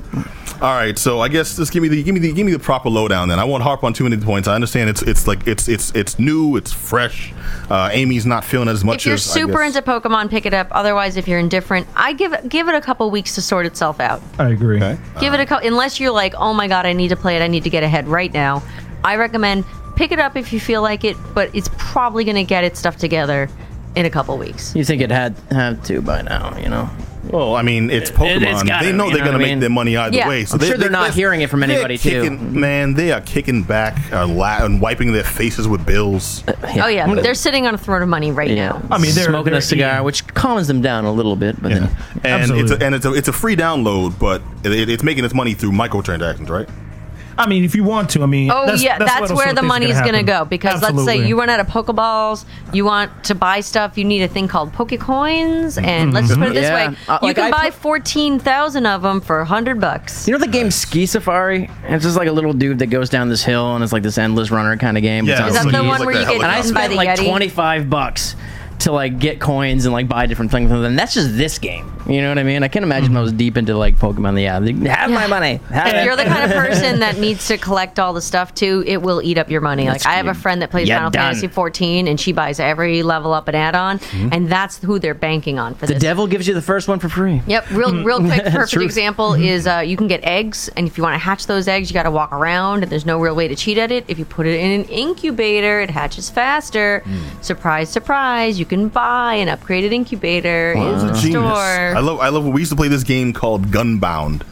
All right, so I guess just give me the give me the give me the proper lowdown. Then I won't harp on too many points. I understand it's it's like it's it's it's new, it's fresh. Uh, Amy's not feeling as much If you're as I super guess- into Pokemon, pick it up. Otherwise, if you're indifferent, I give it give it a couple weeks to sort itself out. I agree. Okay. Give it a couple unless you're like, oh my god, I need to play it. I need to get ahead right now. I recommend pick it up if you feel like it, but it's probably gonna get its stuff together in a couple weeks. You think it had had to by now? You know. Well, I mean, it's Pokemon. it's gotta, they know they're going to make their money either Yeah. way. So I'm they, sure they're not hearing it from they're anybody, too. kicking- Man, they are kicking back uh, la- and wiping their faces with bills. Oh yeah, they're sitting on a throne of money right Yeah. now. I mean, they're- smoking they're a cigar, eating. which calms them down a little bit, but Yeah. then And it's Absolutely. a, and it's a, it's a free download, but it, it's making its money through microtransactions, right? I mean, if you want to, I mean, Oh yeah, that's, what where the of thing's money's going to go because let's say you run out of Pokeballs, you want to buy stuff, you need a thing called Pokecoins, and let's just put it this Yeah. way: Uh, you like can I buy put- fourteen thousand of them for hundred bucks. You know the game Ski Safari? It's just like a little dude that goes down this hill and it's like this endless runner kind of game. Yeah, It's on Is that the one where you get and I helicopter. eaten by spent the like 25 bucks to like get coins and like buy different things and then that's just this game you know what i mean i can't imagine if I was deep into like pokemon The yeah they- have my money have If it. you're the kind of person that needs to collect all the stuff too, it will eat up your money. Like I have a friend that plays Yeah, Final done. Fantasy 14, and she buys every level up and add-on, hmm. and that's who they're banking on for the this. devil gives you the first one for free Yep, real hmm. real quick perfect Truth. example is uh, you can get eggs, and if you want to hatch those eggs, you got to walk around, and there's no real way to cheat at it. If you put it in an incubator, it hatches faster. Surprise, surprise! You can buy an upgraded incubator in the genius. store. I love. I love. We used to play this game called Gunbound,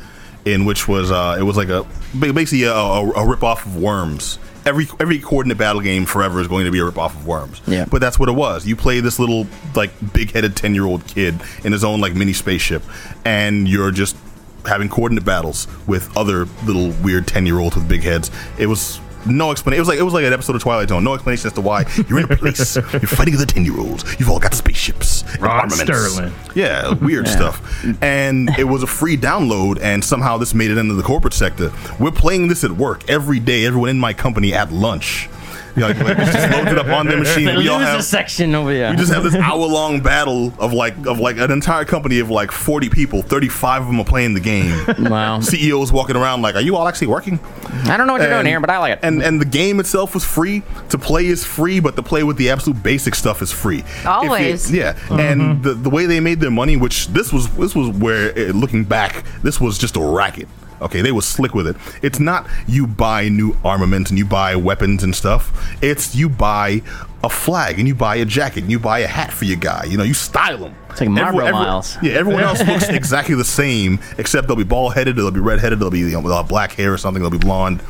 in which was uh, it was like a basically a, a, a rip off of Worms. Every every coordinate battle game forever is going to be a rip off of Worms. Yeah. But that's what it was. You play this little like big headed ten year old kid in his own like mini spaceship, and you're just having coordinate battles with other little weird ten year olds with big heads. It was. No explanation. It was like it was like an episode of Twilight Zone. No explanation as to why you're in a place. you're fighting the ten year olds. You've all got spaceships, Rod armaments. Sterling. Yeah, weird stuff. And it was a free download, and somehow this made it into the corporate sector. We're playing this at work every day, everyone in my company at lunch. You know, like, like, it's just loaded up on their machine. the We all loser have section over here we just have this hour long battle of like of like an entire company of like 40 people. 35 of them are playing the game. wow CEOs walking around like, "Are you all actually working?" i don't know what you're doing here but i like it And and the game itself was free. To play is free, but to play with the absolute basic stuff is free. If you- Always. yeah. And the the way they made their money, which this was this was where uh, looking back, this was just a racket. Okay, they were slick with it. It's not you buy new armament and you buy weapons and stuff. It's you buy a flag and you buy a jacket and you buy a hat for your guy. You know, you style them. It's like Marlboro Miles. Yeah, everyone else looks exactly the same, except they'll be bald headed, they'll be red headed, they'll be you know, black hair or something, they'll be blonde.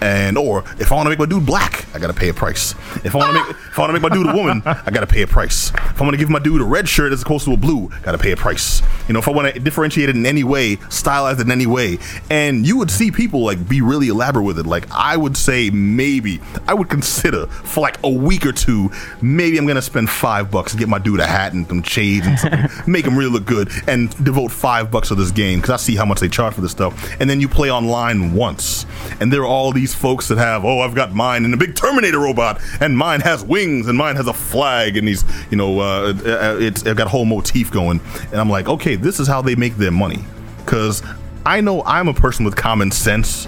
And or if I want to make my dude black, I gotta pay a price. If I want to make if I want to make my dude a woman, I gotta pay a price. If I want to give my dude a red shirt as opposed to a blue, gotta pay a price. You know, if I want to differentiate it in any way, stylize it in any way, and you would see people like be really elaborate with it. Like I would say maybe I would consider for like a week or two, maybe I'm gonna spend five bucks to get my dude a hat and some shades and something, make him really look good, and devote five bucks to this game because I see how much they charge for this stuff. And then you play online once, and there are all these folks that have, oh, I've got mine and a big Terminator robot, and mine has wings, and mine has a flag, and these, you know, uh, uh, it's, it's got a whole motif going, and I'm like, okay, this is how they make their money, because. I know I'm a person with common sense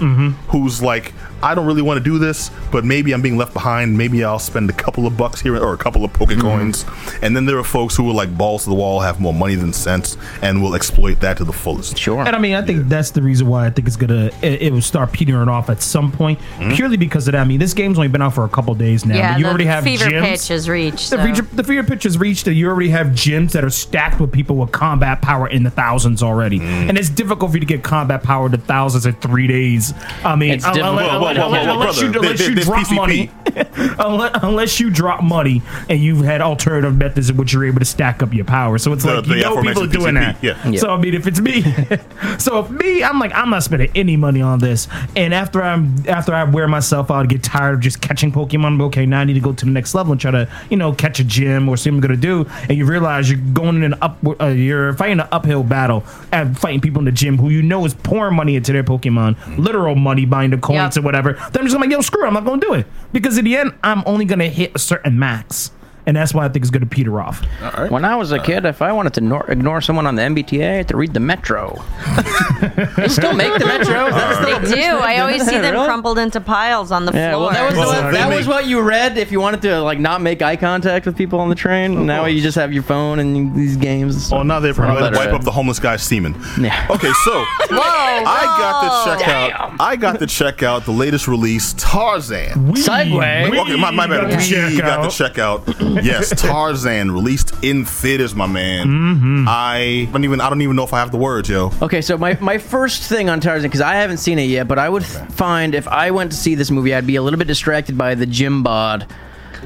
who's like, I don't really want to do this, but maybe I'm being left behind. Maybe I'll spend a couple of bucks here or a couple of Poke coins. And then there are folks who are like balls to the wall, have more money than sense, and will exploit that to the fullest. sure And I mean, I think that's the reason why I think it's gonna it, it will start petering off at some point, Hmm? purely because of that. I mean, this game's only been out for a couple days now. yeah, but you the already have fever gyms. pitch is reached. The, so- fever, the fever pitch has reached that you already have gyms that are stacked with people with combat power in the thousands already, Hmm. and it's difficult for you to get combat power to thousands in three days. I mean, It's unless, difficult. unless- Whoa, whoa, whoa, whoa, unless you, unless you drop PCP. money. unless, unless you drop money and you've had alternative methods in which you're able to stack up your power. So it's The- like the you know people are aforementioned doing that. PCP, yeah. So I mean, if it's me, so if me, I'm like I'm not spending any money on this. And after I'm after I wear myself out, get tired of just catching Pokemon. Okay, now I need to go to the next level and try to you know catch a gym or see what I'm gonna do. And you realize you're going in an up, uh, you're fighting an uphill battle and fighting people in the gym who you know is pouring money into their Pokemon, literal money buying the coins Yep. or whatever. Then I'm just like, yo, screw it, I'm not gonna do it because in the end, I'm only gonna hit a certain max. And that's why I think it's going to peter off. When I was a kid, if I wanted to nor- ignore someone on the MBTA, I had to read the Metro. they still make the Metro. Is They do. I always see them Really? crumpled into piles on the Yeah, floor. well, that was Well, the, they that make- was what you read if you wanted to like not make eye contact with people on the train. Now you just have your phone and you- these games. and Oh, stuff. now they're That's all probably that wipe read. up the homeless guy's semen. Yeah. Okay, so Whoa! I got to check out. I got to check out the latest release, Tarzan. Segue. Okay, my, my bad. got to check We got out. to check out. Yes, Tarzan released in theaters, my man. Mm-hmm. I don't even. I don't even know if I have the words, yo. Okay, so my, my first thing on Tarzan, because I haven't seen it yet, but I would find if I went to see this movie, I'd be a little bit distracted by the gym bod that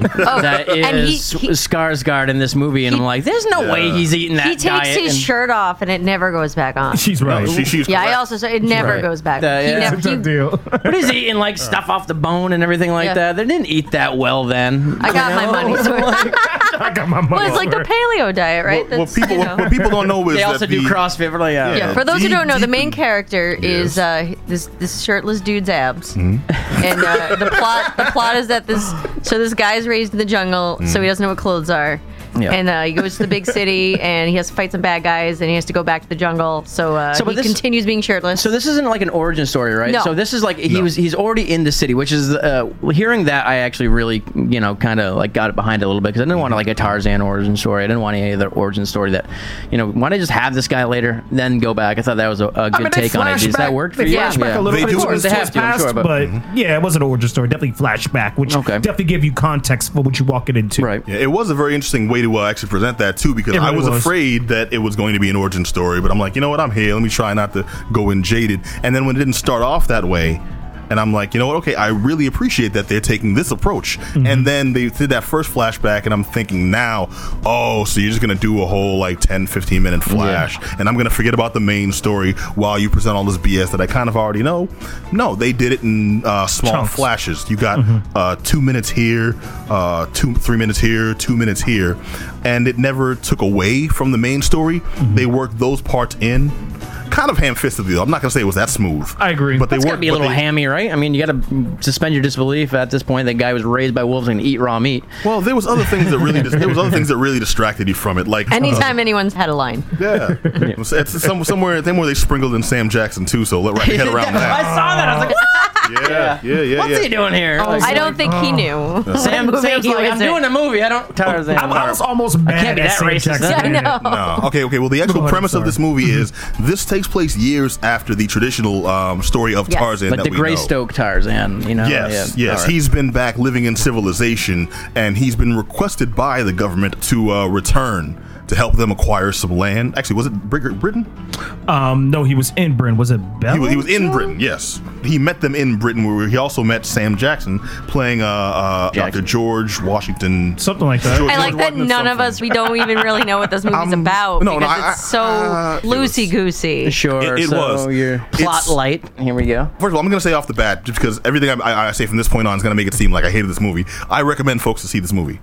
Oh, and he- he- Skarsgård in this movie, and I'm like, there's no way he's eating that He takes diet. his and- shirt off and it never goes back on. She's right. She, she's yeah, I also said it never Right. goes back. Uh, He yeah. never- It's a he- tough deal. But he's eating like stuff off the bone and everything like Yeah. that. They didn't eat that well then. I got my money's worth. I got my money. Well, it's like the paleo diet, right? What, what That's, people you know. what people don't know is They also do the, CrossFit. Like, yeah. Yeah, for those who don't know, the main character is uh, this this shirtless dude's abs, Hmm? and uh, the plot the plot is that this so this guy's raised in the jungle, so he mm. doesn't know what clothes are. Yeah. And uh, he goes to the big city, and he has to fight some bad guys, and he has to go back to the jungle. So, uh, So, he this- continues being shirtless. So this isn't like an origin story, right? No. So this is like he No. was he's already in the city, which is uh, hearing that I actually really you know kind of like got it behind it a little bit because I didn't want like a Tarzan origin story. I didn't want any other origin story that you know why don't I just have this guy later then go back? I thought that was a, a good I mean, take on it. Does that work for they you? Flashback a little They bit do. towards They have to, I'm past, sure, but- but yeah, it wasn't an origin story. Definitely flashback, which Okay. definitely gave you context for what you're walking into. Right. Yeah, it was a very interesting way to uh, actually present that too, because It I was, was. afraid that it was going to be an origin story, but I'm like, you know what, I'm here. Let me try not to go in jaded. And then when it didn't start off that way, and I'm like, you know what, okay, I really appreciate that they're taking this approach. Mm-hmm. And then they did that first flashback, and I'm thinking now, oh, so you're just gonna do a whole like 10, 15 minute flash, and I'm gonna forget about the main story while you present all this BS that I kind of already know. No, they did it in uh, small Chunks. flashes. You got uh, two minutes here, uh, two three minutes here, two minutes here, and it never took away from the main story. They worked those parts in, kind of ham-fistedly. Though. I'm not gonna say it was that smooth. I agree. but they It's got to be a little they- hammy, right? I mean, you got to suspend your disbelief at this point. That guy was raised by wolves and eat raw meat. Well, there was other things that really there was other things that really distracted you from it, like uh, Anytime anyone's had a line. yeah, it's, it's some, somewhere somewhere they sprinkled in Sam Jackson too. So let wrap your head around that. I saw that. I was like, Yeah, yeah, yeah, what's yeah. he doing here? Like, I don't think he knew. Sam, what movie Sam's like, I'm in. doing a movie. I don't. Tarzan. I, I was almost mad can't be that Sam racist, Jackson huh? did I it. know. No. Okay, okay. Well, the actual Go ahead, premise of this movie is this takes place years after the traditional um, story of Yes. Tarzan like that the we Greystoke Tarzan, you know? Yes, Yeah. yes. All right. He's been back living in civilization, and he's been requested by the government to uh, return to help them acquire some land. Actually, was it Britain? Um, no, he was in Britain. Was it Belgium? He was, he was in Britain. Yes, he met them in Britain, where he also met Sam Jackson playing uh, uh, Dr. George Washington. Something like that. George- I like George that Washington none of us we don't even really know what this movie's Um, about no, no, because I- it's so uh, loosey goosey. Sure. It- it so was. Your plot It's- light. Here we go. First of all, I'm going to say off the bat, just because everything I, I, I say from this point on is going to make it seem like I hated this movie. I recommend folks to see this movie.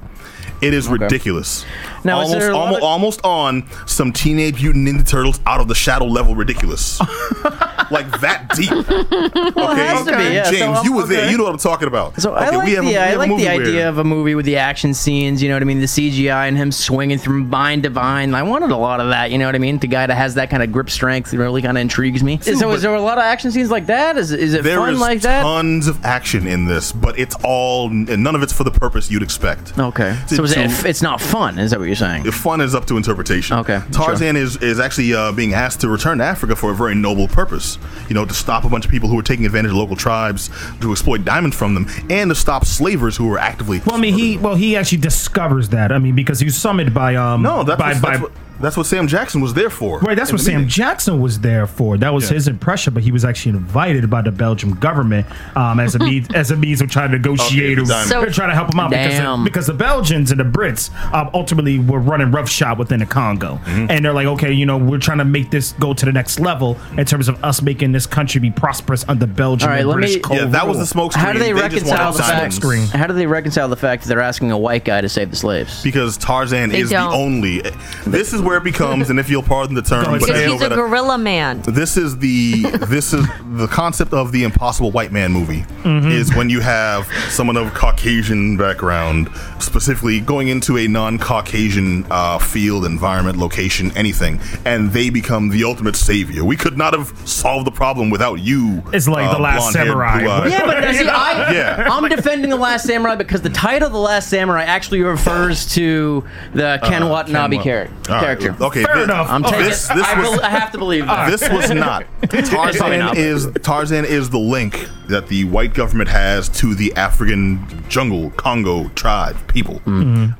It is ridiculous. Now, almost, lot almost, of- almost on some Teenage Mutant Ninja Turtles out of the shadow level ridiculous. like that deep. Okay, has to be, yeah. James, um, you were there. You know what I'm talking about. So I like we have a- the we I have like the where- idea of a movie with the action scenes. You know what I mean? The CGI and him swinging from vine to vine. I wanted a lot of that. You know what I mean? The guy that has that kind of grip strength really kind of intrigues me. so but- is there a lot of action scenes like that? Is is it fun is like that? There's tons of action in this, but it's all and none of it's for the purpose you'd expect. Okay. To- So is to- it, it's not fun? Is that what you're saying? The fun is up to interpretation. Okay, Tarzan is is actually uh, being asked to return to Africa for a very noble purpose. You know, to stop a bunch of people who are taking advantage of local tribes, to exploit diamonds from them, and to stop slavers who are actively. Well, I mean, he well he actually discovers that. I mean, because he was summoned by um No, that's by what- by that's what- That's what Sam Jackson was there for. Right, that's what Sam meeting. Jackson was there for. That was Yeah. his impression, but he was actually invited by the Belgian government um, as a means as a means of trying to negotiate Okay, or done. So- or trying to help him out because Damn. the, because the Belgians and the Brits um, ultimately were running roughshod within the Congo, Mm-hmm. and they're like, okay, you know, we're trying to make this go to the next level in terms of us making this country be prosperous under Belgian All right, and let British me- co- Yeah, that was the smoke screen. How do they, just reconcile the fact? screen. How do they reconcile the fact that they're asking a white guy to save the slaves? Because Tarzan They is don't. the only. This is where it becomes, and if you'll pardon the term, but ahead. I Because know he's a that- gorilla man. this is the this is the concept of the impossible white man movie is when you have someone of caucasian background specifically going into a non-caucasian uh, field environment location anything and they become the ultimate savior we could not have solved the problem without you It's like uh, The Last Samurai. blue-eyed- Yeah, but see, I, Yeah. I'm defending the Last Samurai because the title "The Last Samurai" actually refers to the Ken Watanabe Ken Wa- char- All right. Character. okay Fair thi- enough. I'm taking. this, this I, was bel- I have to believe that. this was not. Tarzan not. is Tarzan is the link that the white government has to the African jungle, Congo tribe people.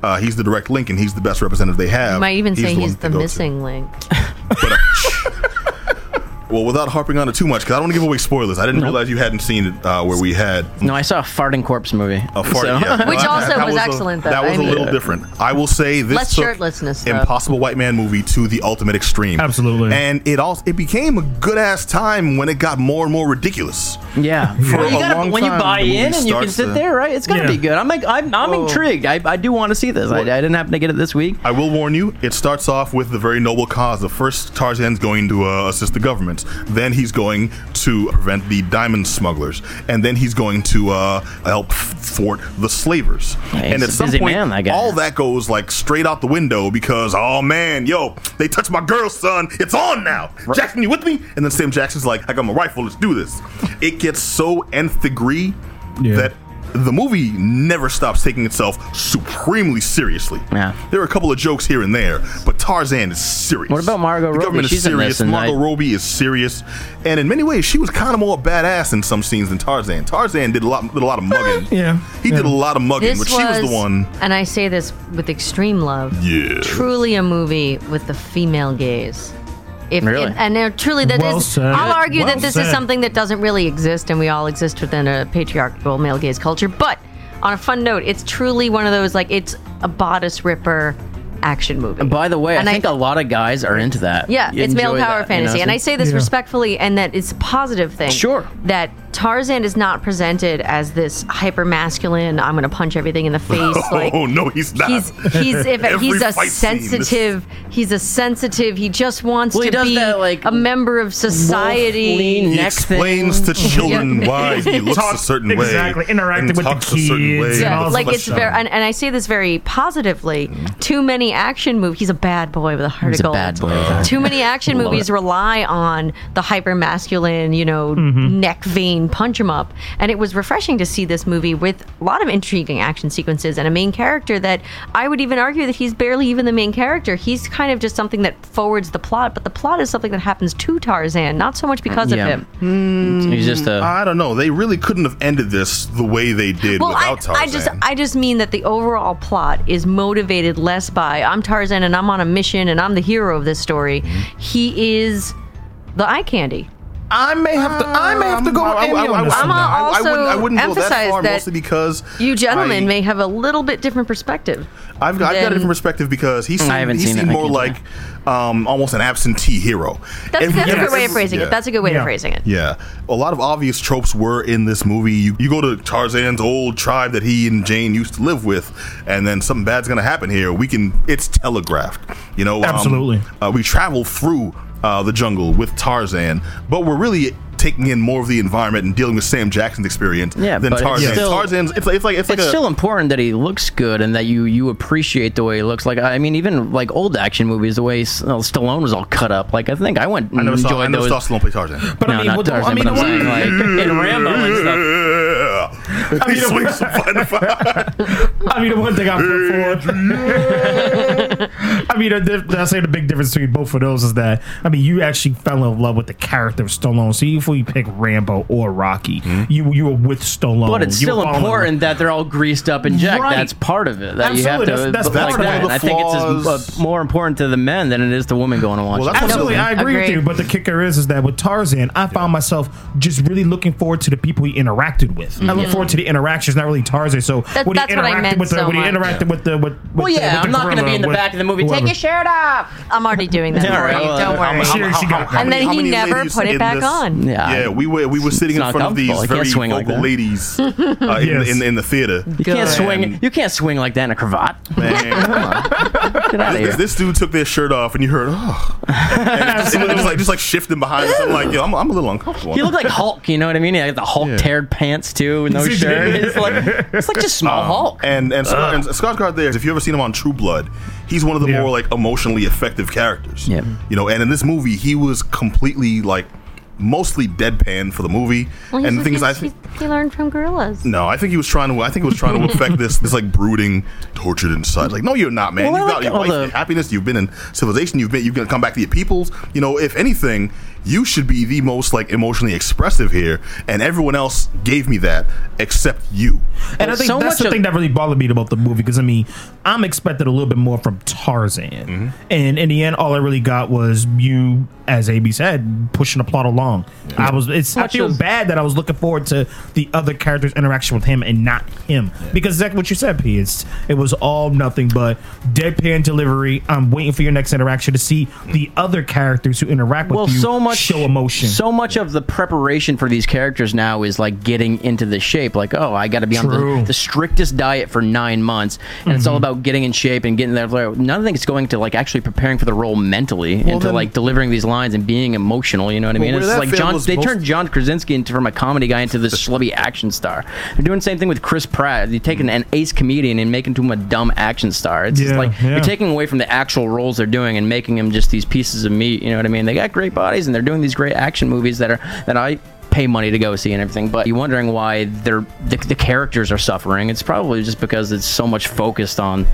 Uh, he's the direct link, and he's the best representative they have. You might even say one he's the go to. missing link. But, uh, well, without harping on it too much, because I don't want to give away spoilers. I didn't realize you hadn't seen it uh, where we had no, I saw a farting corpse movie. a fart. so- yeah. Which Well, also was a- excellent, though. That was I a mean- little different. I will say this Less took shirtlessness, though. Impossible White Man movie to the ultimate extreme. Absolutely. and it also it became a good ass time when it got more and more ridiculous. Yeah, For Well, you a gotta- long when you buy in and you can starts sit to- there, right? It's gonna Yeah. be good. I'm like, I'm, I'm intrigued. I, I do want to see this. I, I didn't happen to get it this week. I will warn you, it starts off with the very noble cause. The first Tarzan's going to uh, assist the government. Then he's going to prevent the diamond smugglers. And then he's going to uh, help f- thwart the slavers. Hey, and at some point, man, that guy. all that goes like straight out the window because, oh man, yo, they touched my girl, son. It's on now. Jackson, you with me? And then Sam Jackson's like, I got my rifle. Let's do this. It gets so nth degree Yeah. that the movie never stops taking itself supremely seriously. Yeah. There are a couple of jokes here and there, but Tarzan is serious. What about Margot the Robbie? government She's is in serious. this, and Margot I- Robbie is serious, and in many ways, she was kind of more badass in some scenes than Tarzan. Tarzan did a lot, did a lot of eh, mugging. Yeah. he did a lot of mugging, This but she was the one. and I say this with extreme love. Yeah. Truly a movie with the female gaze. If, Really? and, and there truly that is. Well said. I'll argue Well that this said. is something that doesn't really exist, and we all exist within a patriarchal male gaze culture. But on a fun note, it's truly one of those like it's a bodice ripper action movie. By the way, And I think a lot of guys are into that. Yeah, You it's male power that, you know, fantasy. so- and I say this Yeah. respectfully and that it's a positive thing. Sure. That Tarzan is not presented as this hyper masculine, I'm going to punch everything in the face. Oh, like, oh no, he's not. He's he's if he's a fight scene, sensitive he's a sensitive he just wants Well, to be that, like, a member of Wolf society. lean he explains thing. to children Yeah. why he looks Talk- a certain exactly, way, interacting and with the talks a certain kids way. and Yeah, like it's very, and, and I say this very positively. Too many action movies. He's a bad boy with a heart He's of a gold. bad boy with. Too many action movies it. rely on the hyper masculine, you know, mm-hmm. neck vein punch him up, and it was refreshing to see this movie with a lot of intriguing action sequences and a main character that I would even argue that he's barely even the main character. He's kind of just something that forwards the plot, but the plot is something that happens to Tarzan, not so much because Yeah. of him. He's just a. I don't know. They really couldn't have ended this the way they did Well, I, without Tarzan. I just I just mean that the overall plot is motivated less by I'm Tarzan and I'm on a mission and I'm the hero of this story. Mm-hmm. He is the eye candy. I may have to. I may have to go. I, I, Amy I, on this I, one. I'ma I, I also wouldn't, I wouldn't go that emphasize far, that mostly because You gentlemen I, may have a little bit different perspective. I've got, I've got a different perspective because he seemed, he seen seemed more like um, almost an absentee hero. That's, Every- that's a good way of phrasing Yeah. it. That's a good way Yeah. of phrasing it. Yeah, a lot of obvious tropes were in this movie. You, you go to Tarzan's old tribe that he and Jane used to live with, and then something bad's gonna happen here. We can, it's telegraphed. You know, um, Absolutely. uh, we travel through uh, the jungle with Tarzan, but we're really taking in more of the environment and dealing with Sam Jackson's experience Yeah, than but it's Tarzan. still- Tarzan's, it's like it's like it's like it's a, still important that he looks good and that you you appreciate the way he looks. Like I mean, even like old action movies, the way S- uh, Stallone was all cut up. Like I think I went and I never saw, enjoyed I never those. saw Stallone play Tarzan. But no, I mean, not what the- Tarzan, I mean, but I'm saying like in Rambo and stuff. he swings some fun. I mean, the one thing I put forward. I mean, the, the, I say the big difference between both of those is that I mean, you actually fell in love with the character of Stallone. So even if you pick Rambo or Rocky, Mm-hmm. you you were with Stallone. But it's You still were falling in love. important that they're all greased up and jacked. Right. That's part of it. That you have Absolutely, to that's- that's like part of that. it. I think it's as, uh, more important to the men than it is to women going to watch. Well, it. Absolutely, I agree with you. But the kicker is, is that with Tarzan, I found myself just really looking forward to the people he interacted with. I look forward to the interactions, not really Tarzan. So That- when he that's what interacted with the, so when he much. interacted with the with, with well, the, yeah, with I'm not going to be in the with back of the movie. whoever. Take your shirt off. I'm already doing that Yeah, for right, you. Don't I'm- worry. She, she got And then he never put it back this- on. Yeah. Yeah, we were we were sitting It's in front of these comfortable. You can't very swing like vocal that. ladies uh, in, Yes. in, in the theater. You can't Good. swing. You can't swing like that in a cravat. Man, Get out of here. this, this dude took their shirt off, and you heard, oh, and just, just like just like shifting behind us. I'm like, yo, I'm, I'm a little uncomfortable. He looked like Hulk. You know what I mean? He had the Hulk Yeah. teared pants too, with no He shirt. It's like it's like just small Hulk. And and, Scar- and Skarsgård there, if you ever seen him on True Blood, he's one of the Yeah. more like emotionally effective characters. Yep. You know, and in this movie, he was completely like mostly deadpan for the movie. Well, and the he's- thing is, I think he learned from gorillas. no, I think he was trying to. I think he was trying to affect this this like brooding, tortured inside. Like, no, you're not, man. Well, I you've got like your life, the- your happiness. You've been in civilization. You've been. You've gonna come back to your peoples. You know, if anything, you should be the most like emotionally expressive here, and everyone else gave me that except you. And I think So that's the of- thing that really bothered me about the movie because I mean, I'm expecting a little bit more from Tarzan, Mm-hmm. and in the end, all I really got was you, as AB said, pushing the plot along. I was, it's, I feel as- bad that I was looking forward to the other characters' interaction with him and not him because exactly what you said, P. It's, it was all nothing but deadpan delivery. I'm waiting for your next interaction to see the other characters who interact with well, you so much show emotion. So much of the preparation for these characters now is like getting into the shape. Like, oh, I got to be on the, the strictest diet for nine months, and it's all Mm-hmm. about getting in shape and getting there. None of think it's going to like actually preparing for the role mentally and to then- like delivering these lines and being emotional. You know what I mean? It's like John. They most- turned John Krasinski into from a comedy guy into this schlubby action star. They're doing the same thing with Chris Pratt. You're taking an ace comedian and making him a dumb action star. It's just like yeah. you're taking away from the actual roles they're doing and making them just these pieces of meat. You know what I mean? They got great bodies and they're doing these great action movies that are that I pay money to go see and everything. But you're wondering why they're the, the characters are suffering. It's probably just because it's so much focused on.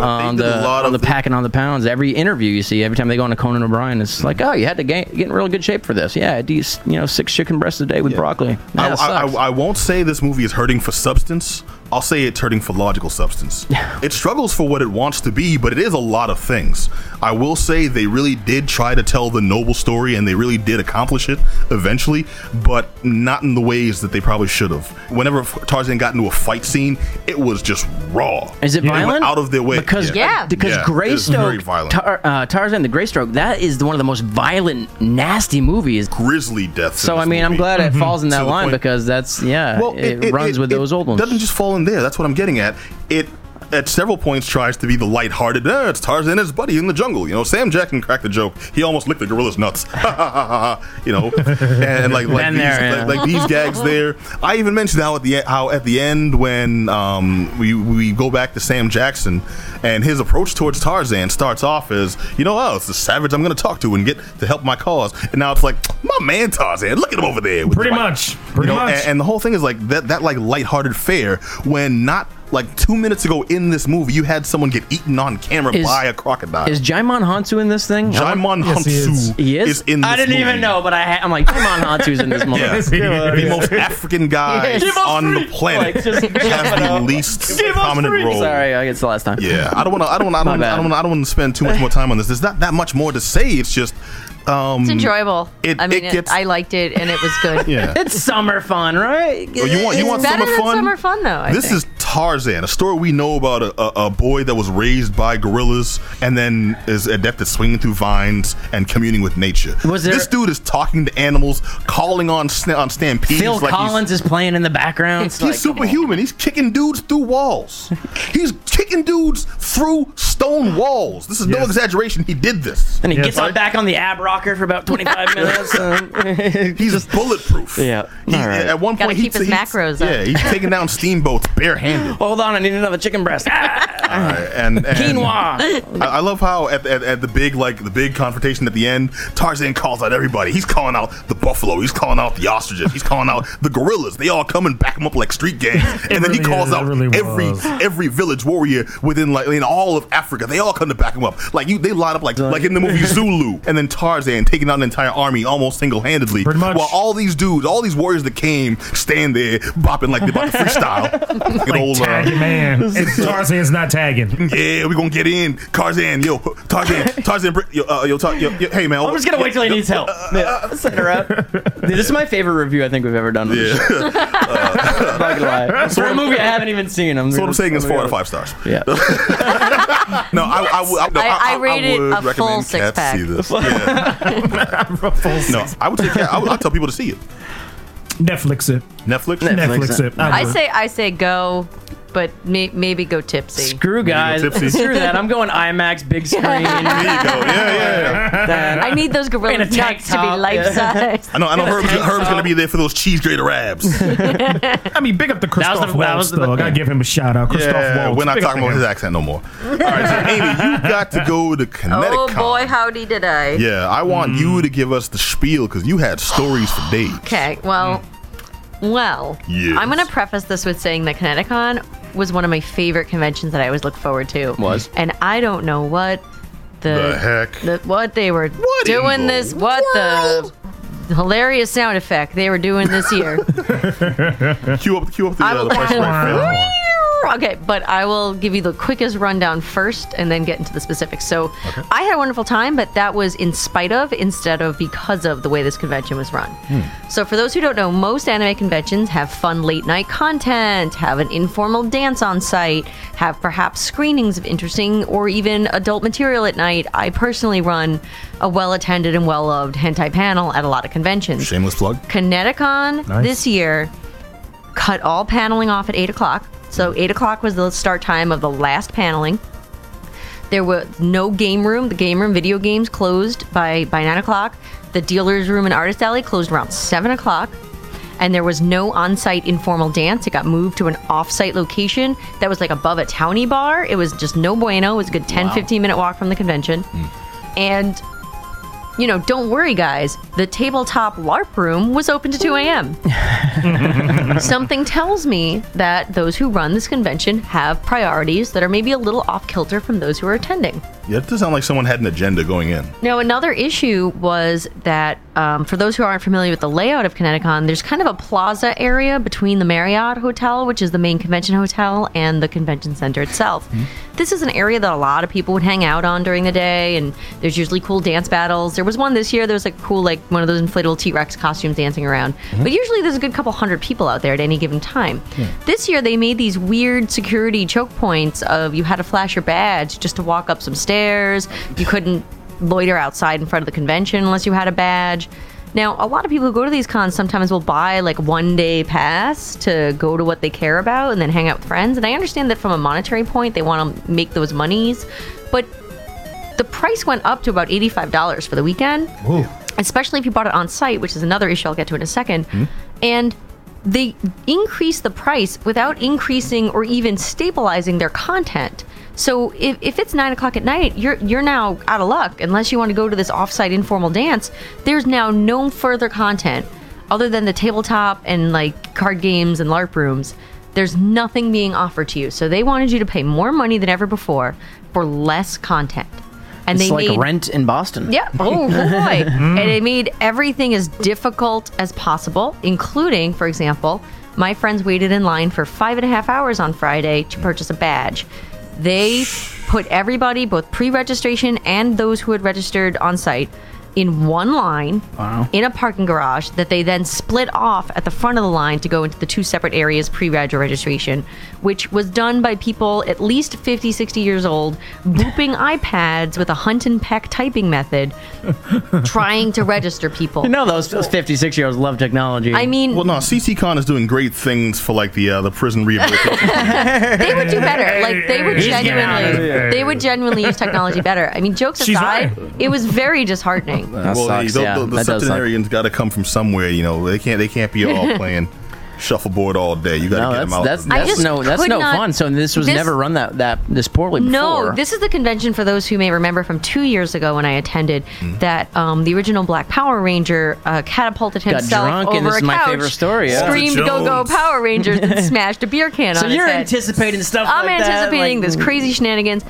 On the, on the the- packing on the pounds. Every interview you see, every time they go on to Conan O'Brien, it's like, oh, you had to gain, get in real good shape for this. Yeah, I do, you know, six chicken breasts a day with broccoli. I, I. I, I won't say this movie is hurting for substance. I'll say it's hurting for logical substance. it struggles for what it wants to be, but it is a lot of things. I will say they really did try to tell the noble story, and they really did accomplish it eventually, but not in the ways that they probably should have. Whenever Tarzan got into a fight scene, it was just raw. Is it They went violent? out of their way. Because Yeah. because Yeah, it's very Greystoke, violent. Tar, uh, Tarzan the Greystoke, that is one of the most violent, nasty movies. grisly deaths. in So I this mean, I'm movie. glad it falls in that the line point- because that's yeah, well, it, runs with those old ones. Doesn't just fall in there. That's what I'm getting at. It at several points tries to be the lighthearted. Eh, it's Tarzan and his buddy in the jungle. You know, Sam Jackson cracked the joke. He almost licked the gorilla's nuts. you know, and like like these, there, yeah. like, like these gags there. I even mentioned how at the how at the end when um, we we go back to Sam Jackson and his approach towards Tarzan starts off as you know, oh, it's the savage I'm going to talk to and get to help my cause, and now it's like my man Tarzan. Look at him over there. with Pretty the- much. you Pretty know, much. And, and the whole thing is like that that like lighthearted fare when not like two minutes ago in this movie you had someone get eaten on camera Is- by a crocodile. Is Djimon Hounsou in this thing? I want- Djimon Yes, he is. Hounsou He is. in this I didn't movie. even know, but I ha- I'm like Djimon Hounsou's in this movie. Yeah. the most African guy Yes. on the planet Like, just- has the least prominent role. Sorry, I guess the last time. Yeah, I don't want to. I don't. I My don't. bad. I don't. I don't want to spend too much more time on this. There's not that much more to say. It's just. Um, It's enjoyable. it- I mean, it gets- I liked it and it was good. Yeah. It's summer fun, right? Oh, you want you It's want better summer than fun? summer fun, though, I this think. is Tarzan, a story we know about a, a, a boy that was raised by gorillas and then is adept at swinging through vines and communing with nature. Was there- this dude is talking to animals, calling on sna- on stampedes. Phil like Collins is playing in the background. He's, he's like, superhuman. He's kicking dudes through walls. he's kicking dudes through stone walls. This is no exaggeration. He did this. And he Yeah, gets sorry. on back on the ab rocker for about 25 minutes. and- He's bulletproof. Yeah. He- All right. At one Gotta point, keep he, his he- macros up. Yeah, he's taking down steamboats barehanded. Hold on, I need another chicken breast. Ah! Alright, and, and Quinoa. I, I love how at, at, at the big like the big confrontation at the end, Tarzan calls out everybody. He's calling out the buffalo. He's calling out the ostriches. He's calling out the gorillas. They all come and back him up like street gangs. and then he calls is, out really every was. every village warrior within like in all of Africa. They all come to back him up. Like you, they line up like like in the movie Zulu, and then Tarzan taking out an entire army almost single handedly. Pretty much. While all these dudes, all these warriors that came, stand there bopping like they're about to freestyle. Good Like old, uh, man. And Tarzan's not tagging. yeah, we gonna get in. Tarzan, yo, Tarzan, Tarzan, yo, uh, yo, Tar- yo, yo, hey man. I'm just gonna wait till he needs help. Yeah, send her out. Dude, this is my favorite review I think we've ever done. Yeah, I'm not gonna lie. For a movie I haven't even seen. I'm so what I'm saying is four out of five stars. Yeah. No, I, I, would- I, no, I- I I, rated would a full six pack. see this. Yeah. No, I would take cat. I would I'd tell people to see it. Netflix it. Netflix. Netflix it. I would. say I say go, but may, maybe go tipsy. Screw guys. tipsy. Screw that. I'm going IMAX big screen. There you go. Yeah, yeah. That- I need those In a gorilla tank nuts to be top, life yeah. size. I know. I know. Herb's, Herb's gonna be there for those cheese grater abs. I mean, big up to That was Christoph the- that Waltz, the- though. I gotta give him a shout out. Christoph Yeah, Waltz. we're not Big talking about him. his accent no more. All right, so Amy, you got to go to Kinetic. Oh boy, howdy did I. Yeah, I want you mm. to give us the spiel because you had stories for days. Okay, well, mm. well, Yes. I'm going to preface this with saying that ConnectiCon was one of my favorite conventions that I always look forward to. Was. And I don't know what the, The heck? the- what they were What in doing the this, what the hilarious sound effect they were doing this year. Cue up, cue up the, I uh, will- the price right film. Okay, but I will give you the quickest rundown first and then get into the specifics. So, I had a wonderful time, but that was in spite of instead of because of the way this convention was run. Hmm. So, for those who don't know, most anime conventions have fun late night content, have an informal dance on site, have perhaps screenings of interesting or even adult material at night. I personally run a well attended and well loved hentai panel at a lot of conventions. Shameless plug. ConnectiCon Nice. this year cut all paneling off at 8 o'clock. So 8 o'clock was the start time of the last paneling. There was no game room. The game room, video games closed by, by 9 o'clock. The dealer's room and artist alley closed around 7 o'clock. And there was no on site informal dance. It got moved to an off site location that was like above a townie bar. It was just no bueno. It was a good 10, 15 minute walk from the convention. Hmm. And you know, don't worry, guys. The tabletop LARP room was open to 2 a.m. Something tells me that those who run this convention have priorities that are maybe a little off kilter from those who are attending. Yeah, it does sound like someone had an agenda going in. Now, another issue was that um, for those who aren't familiar with the layout of ConnectiCon, there's kind of a plaza area between the Marriott Hotel, which is the main convention hotel, and the convention center itself. This is an area that a lot of people would hang out on during the day, and there's usually cool dance battles. There was one this year. There was like cool, like one of those inflatable T Rex costumes dancing around. But usually there's a good couple hundred people out there at any given time. This year they made these weird security choke points of you had to flash your badge just to walk up some stairs. You couldn't loiter outside in front of the convention unless you had a badge. Now, a lot of people who go to these cons sometimes will buy like one day pass to go to what they care about and then hang out with friends. And I understand that from a monetary point, they want to make those monies. But the price went up to about $85 for the weekend, especially if you bought it on site, which is another issue I'll get to in a second. Hmm? And they increased the price without increasing or even stabilizing their content. So if, if it's nine o'clock at night, you're you're now out of luck unless you want to go to this offsite informal dance. There's now no further content other than the tabletop and like card games and LARP rooms. There's nothing being offered to you. So they wanted you to pay more money than ever before for less content. And It's they like made Rent in Boston. yeah. Oh boy. Mm. and it made everything as difficult as possible, including, for example, my friends waited in line for five and a half hours on Friday to purchase a badge. They put everybody, both pre-registration and those who had registered on site, in one line in a parking garage that they then split off at the front of the line to go into the two separate areas pre-reg registration which was done by people at least 50 60 years old booping ipads with a hunt and peck typing method trying to register people. You know those, those 56 year olds love technology. i mean Well, no, CCCon is doing great things for like the uh, the prison rehabilitation. they would do better. Like they would He's getting out of genuinely they would genuinely use technology better. I mean jokes She's aside right. it was very disheartening that well, sucks. the, yeah, the, the that does suck. got to come from somewhere. You know, they can't they can't be all playing. Shuffleboard all day. You got to No, get them that's out. that's, I that's just no that's could no not- fun. So this was this- never run that that this poorly before. No, this is the convention for those who may remember from two years ago when I attended Mm. that um, the original Black Power Ranger uh, catapulted Got himself drunk, over and this a is my couch, favorite story, yeah. screamed "Go Go Power Rangers" and smashed a beer can so on his you're head. anticipating stuff. I'm like that, anticipating like- this crazy shenanigans.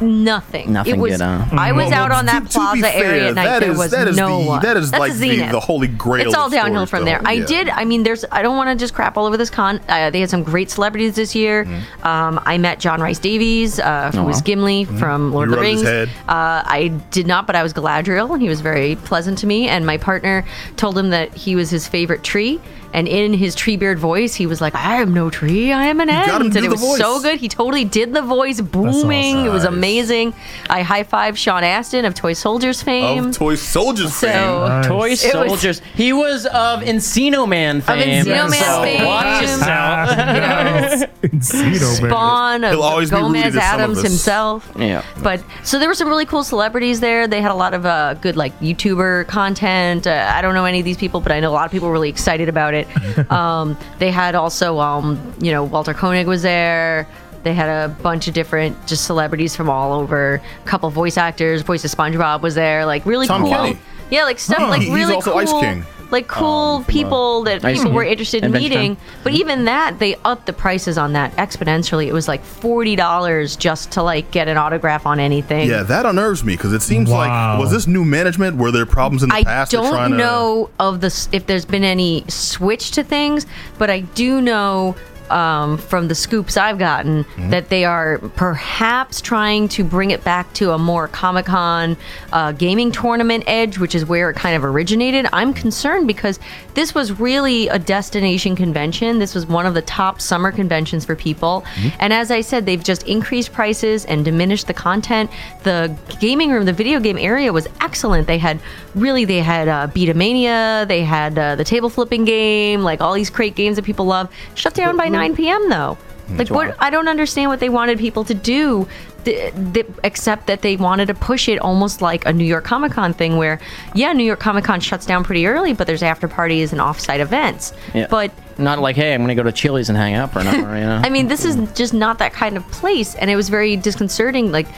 Nothing. Nothing It was. good, huh? I was Well, out well, on that to be plaza fair, area at night. there is- was that is no the- one. that is That's like the- the holy grail It's all downhill from though. there. I Yeah. did. I mean, there's. I don't want to just crap all over this con. Uh, they had some great celebrities this year. Mm-hmm. Um, I met John Rhys-Davies, uh, who was wow. Gimli from Lord He of the rubbed his Rings. head. Uh, I did not, but I was Galadriel, and he was very pleasant to me. And my partner told him that he was his favorite tree. And in his Treebeard voice, he was like, "I am no tree, I am an ant," got him and to it do was voice. so good. He totally did the voice, booming. It was amazing. I high fived Sean Astin of Toy Soldiers fame. Of Toy Soldiers So- fame. Toy was- Soldiers. he was of Encino Man fame. Of Encino Man so fame. Watch yourself. Encino, man. Spawn of He'll always Gomez to some of Addams himself. yeah. But so there were some really cool celebrities there. They had a lot of uh, good like YouTuber content. Uh, I don't know any of these people, but I know a lot of people were really excited about it. um, they had also, um, you know, Walter Koenig was there. They had a bunch of different just celebrities from all over. A couple voice actors. Voice of SpongeBob was there. Like really Tom cool. Kenny. Yeah, like stuff Huh. like He- he's really also cool. Ice King. Like cool people that people King. were interested in meeting. Time. But even that, they upped the prices on that exponentially. It was like forty dollars just to like get an autograph on anything. Yeah, that unnerves me because it seems Wow. like was this new management? Were there problems in the I past? They're don't to- know of the s- if there's been any switch to things, but I do know um, from the scoops I've gotten Mm-hmm. that they are perhaps trying to bring it back to a more Comic Con uh, gaming tournament edge, which is where it kind of originated. I'm concerned because this was really a destination convention. This was one of the top summer conventions for people, Mm-hmm. and as I said, they've just increased prices and diminished the content. The gaming room, the video game area was excellent. They had really they had uh, Beatmania, they had uh, the table flipping game, like all these great games that people love. Shut down by 9 p.m. though. Hmm. Like what? I don't understand what they wanted people to do, th- th- except that they wanted to push it almost like a New York Comic Con thing, where yeah, New York Comic Con shuts down pretty early, but there's after parties and offsite events. Yeah. But Not like, hey, I'm going to go to Chili's and hang out for an hour. You know. I mean, this is just not that kind of place, and it was very disconcerting. Like,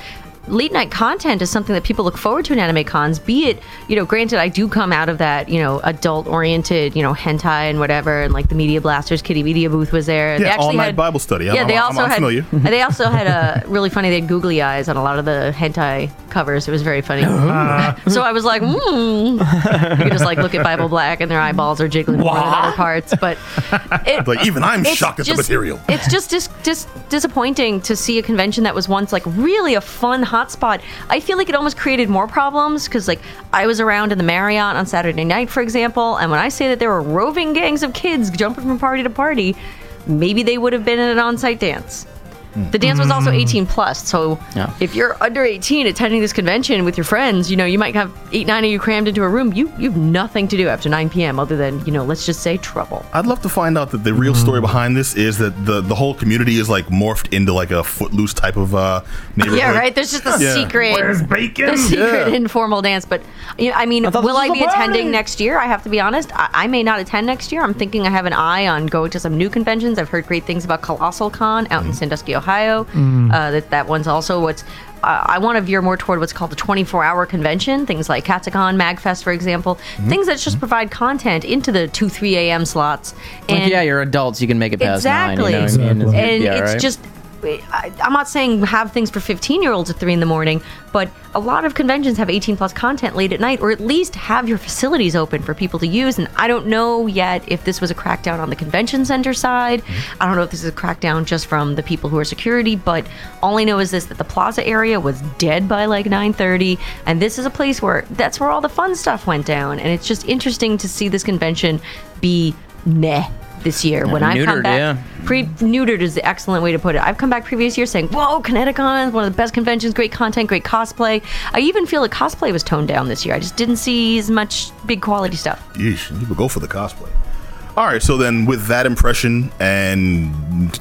late night content is something that people look forward to in anime cons. Be it, you know, granted, I do come out of that, you know, adult oriented, you know, hentai and whatever, and like the Media Blasters Kitty Media booth was there. Yeah, all-night Bible study. I'm- yeah, they I'm- also I'm had. familiar. They also had a really funny. They had googly eyes on a lot of the hentai covers. It was very funny. so I was like, hmm. You could just like look at Bible Black and their eyeballs are jiggling more than other parts, but it, Like even I'm it's shocked at the material. It's just dis- dis- disappointing to see a convention that was once like really a fun hotspot. I feel like it almost created more problems because like I was around in the Marriott on Saturday night, for example, and when I say that there were roving gangs of kids jumping from party to party, maybe they would have been in an on-site dance. Mm. The dance was also mm. 18 plus, so Yeah. if you're under 18 attending this convention with your friends, you know you might have eight, nine of you crammed into a room. You you have nothing to do after 9 p.m. other than you know let's just say trouble. I'd love to find out that the real story mm. behind this is that the the whole community is like morphed into like a footloose type of uh neighborhood. Yeah, right. There's just a Yeah. secret. Where's bacon? the secret Yeah. informal dance. But you know, I mean, thought will this I was be a party. attending next year? I have to be honest. I, I may not attend next year. I'm thinking I have an eye on going to some new conventions. I've heard great things about Colossal Con out in Sandusky, Ohio. Uh, that that one's also what's. Uh, I want to veer more toward what's called the 24-hour convention. Things like Katsucon, Magfest, for example. Things that just provide content into the 2, 3 a.m. slots. Like, yeah, you're adults. You can make it past Exactly. nine. You know what I mean? Exactly. and yeah, it's right? just I, i'm not saying have things for 15 year olds at 3 in the morning but a lot of conventions have 18 plus content late at night or at least have your facilities open for people to use and i don't know yet if this was a crackdown on the convention center side Mm-hmm. i don't know if this is a crackdown just from the people who are security but all i know is this that the plaza area was dead by like 9.30 and this is a place where that's where all the fun stuff went down and it's just interesting to see this convention be meh this year when I've come back. yeah. Pre neutered is the excellent way to put it. I've come back previous years saying, "Whoa, ConnectiCon is one of the best conventions. Great content, great cosplay." I even feel like cosplay was toned down this year. I just didn't see as much big quality stuff. Yeesh, you would go for the cosplay. All right, so then with that impression and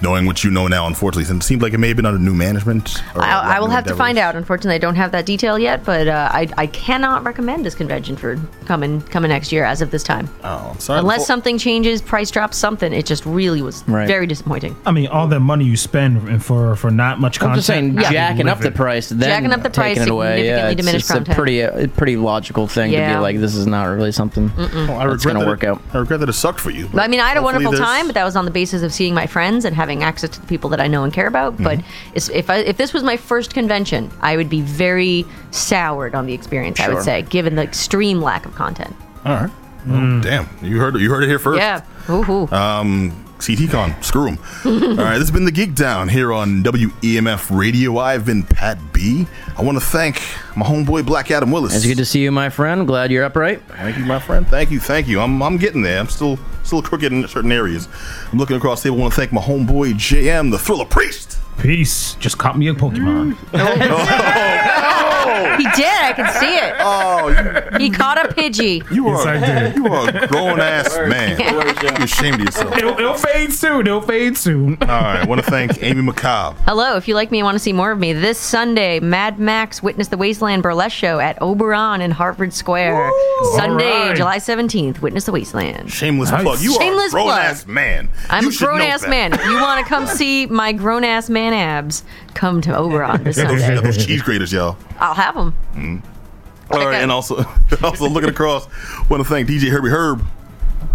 knowing what you know now, unfortunately, it seems like it may have been under new management. or I, I will new have to find out. Unfortunately, I don't have that detail yet, but uh, I, I cannot recommend this convention for coming coming next year as of this time. Oh, I'm sorry. Unless Before- something changes, price drops, something. It just really was Right. very disappointing. I mean, all that money you spend for for not much content. I'm just saying, Yeah. jacking up the price, then Jacking up the price, taking it away. Yeah, significantly it's, it's a pretty, a pretty logical thing to be like, this is not really something Oh, I that's regret going to that work it, out. I regret that it sucked for you. I mean, I had a wonderful there's- time, but that was on the basis of seeing my friends and having access to the people that I know and care about. But Mm-hmm. it's- if I, if this was my first convention, I would be very soured on the experience. I would say, given the extreme lack of content. All right. Well, damn, you heard it. You heard it here first. Yeah. Ooh. Um, CTCon, screw 'em. All right, this has been the Geek Down here on WEMF Radio. I've been Pat B. I want to thank my homeboy Black Adam Willis. It's good to see you, my friend. Glad you're upright. Thank you, my friend. Thank you, thank you. I'm, I'm getting there. I'm still still crooked in certain areas. I'm looking across the table. I want to thank my homeboy JM, the Thriller Priest. Peace. Just caught me a Pokemon. Oh, he did. I can see it. Oh, you, He caught a Pidgey. you Yes, are I did. you are a grown ass man. You're ashamed of yourself. It'll, it'll fade soon. It'll fade soon. All right, I want to thank Amy McCobb. Hello, if you like me and want to see more of me, this Sunday, Mad Max Witness the Wasteland Burlesque Show at Oberon in Harvard Square. Sunday, All right. July 17th, Witness the Wasteland. Shameless Nice. plug. You Shameless are a grown plug. ass man. I'm You a grown ass that. man. If you want to come see my grown ass man abs, come to Oberon this Got those, Sunday. those cheese graters, y'all. I'll have them. Mm-hmm. All right, and also, also looking across, want to thank DJ Herbie Herb.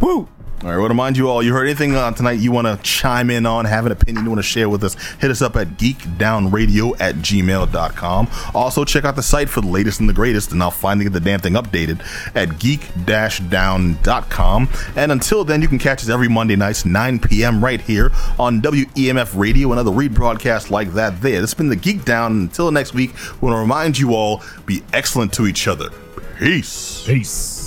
Woo! All right, want to remind you all, you heard anything uh, tonight you want to chime in on, have an opinion you want to share with us, hit us up at geekdownradio at gmail.com. Also, check out the site for the latest and the greatest, and now finally get the damn thing updated at geek-down.com. And until then, you can catch us every Monday nights, 9 p.m. right here on WEMF Radio, another rebroadcast like that there. This has been the Geek Down. Until next week, we want to remind you all, be excellent to each other. Peace. Peace.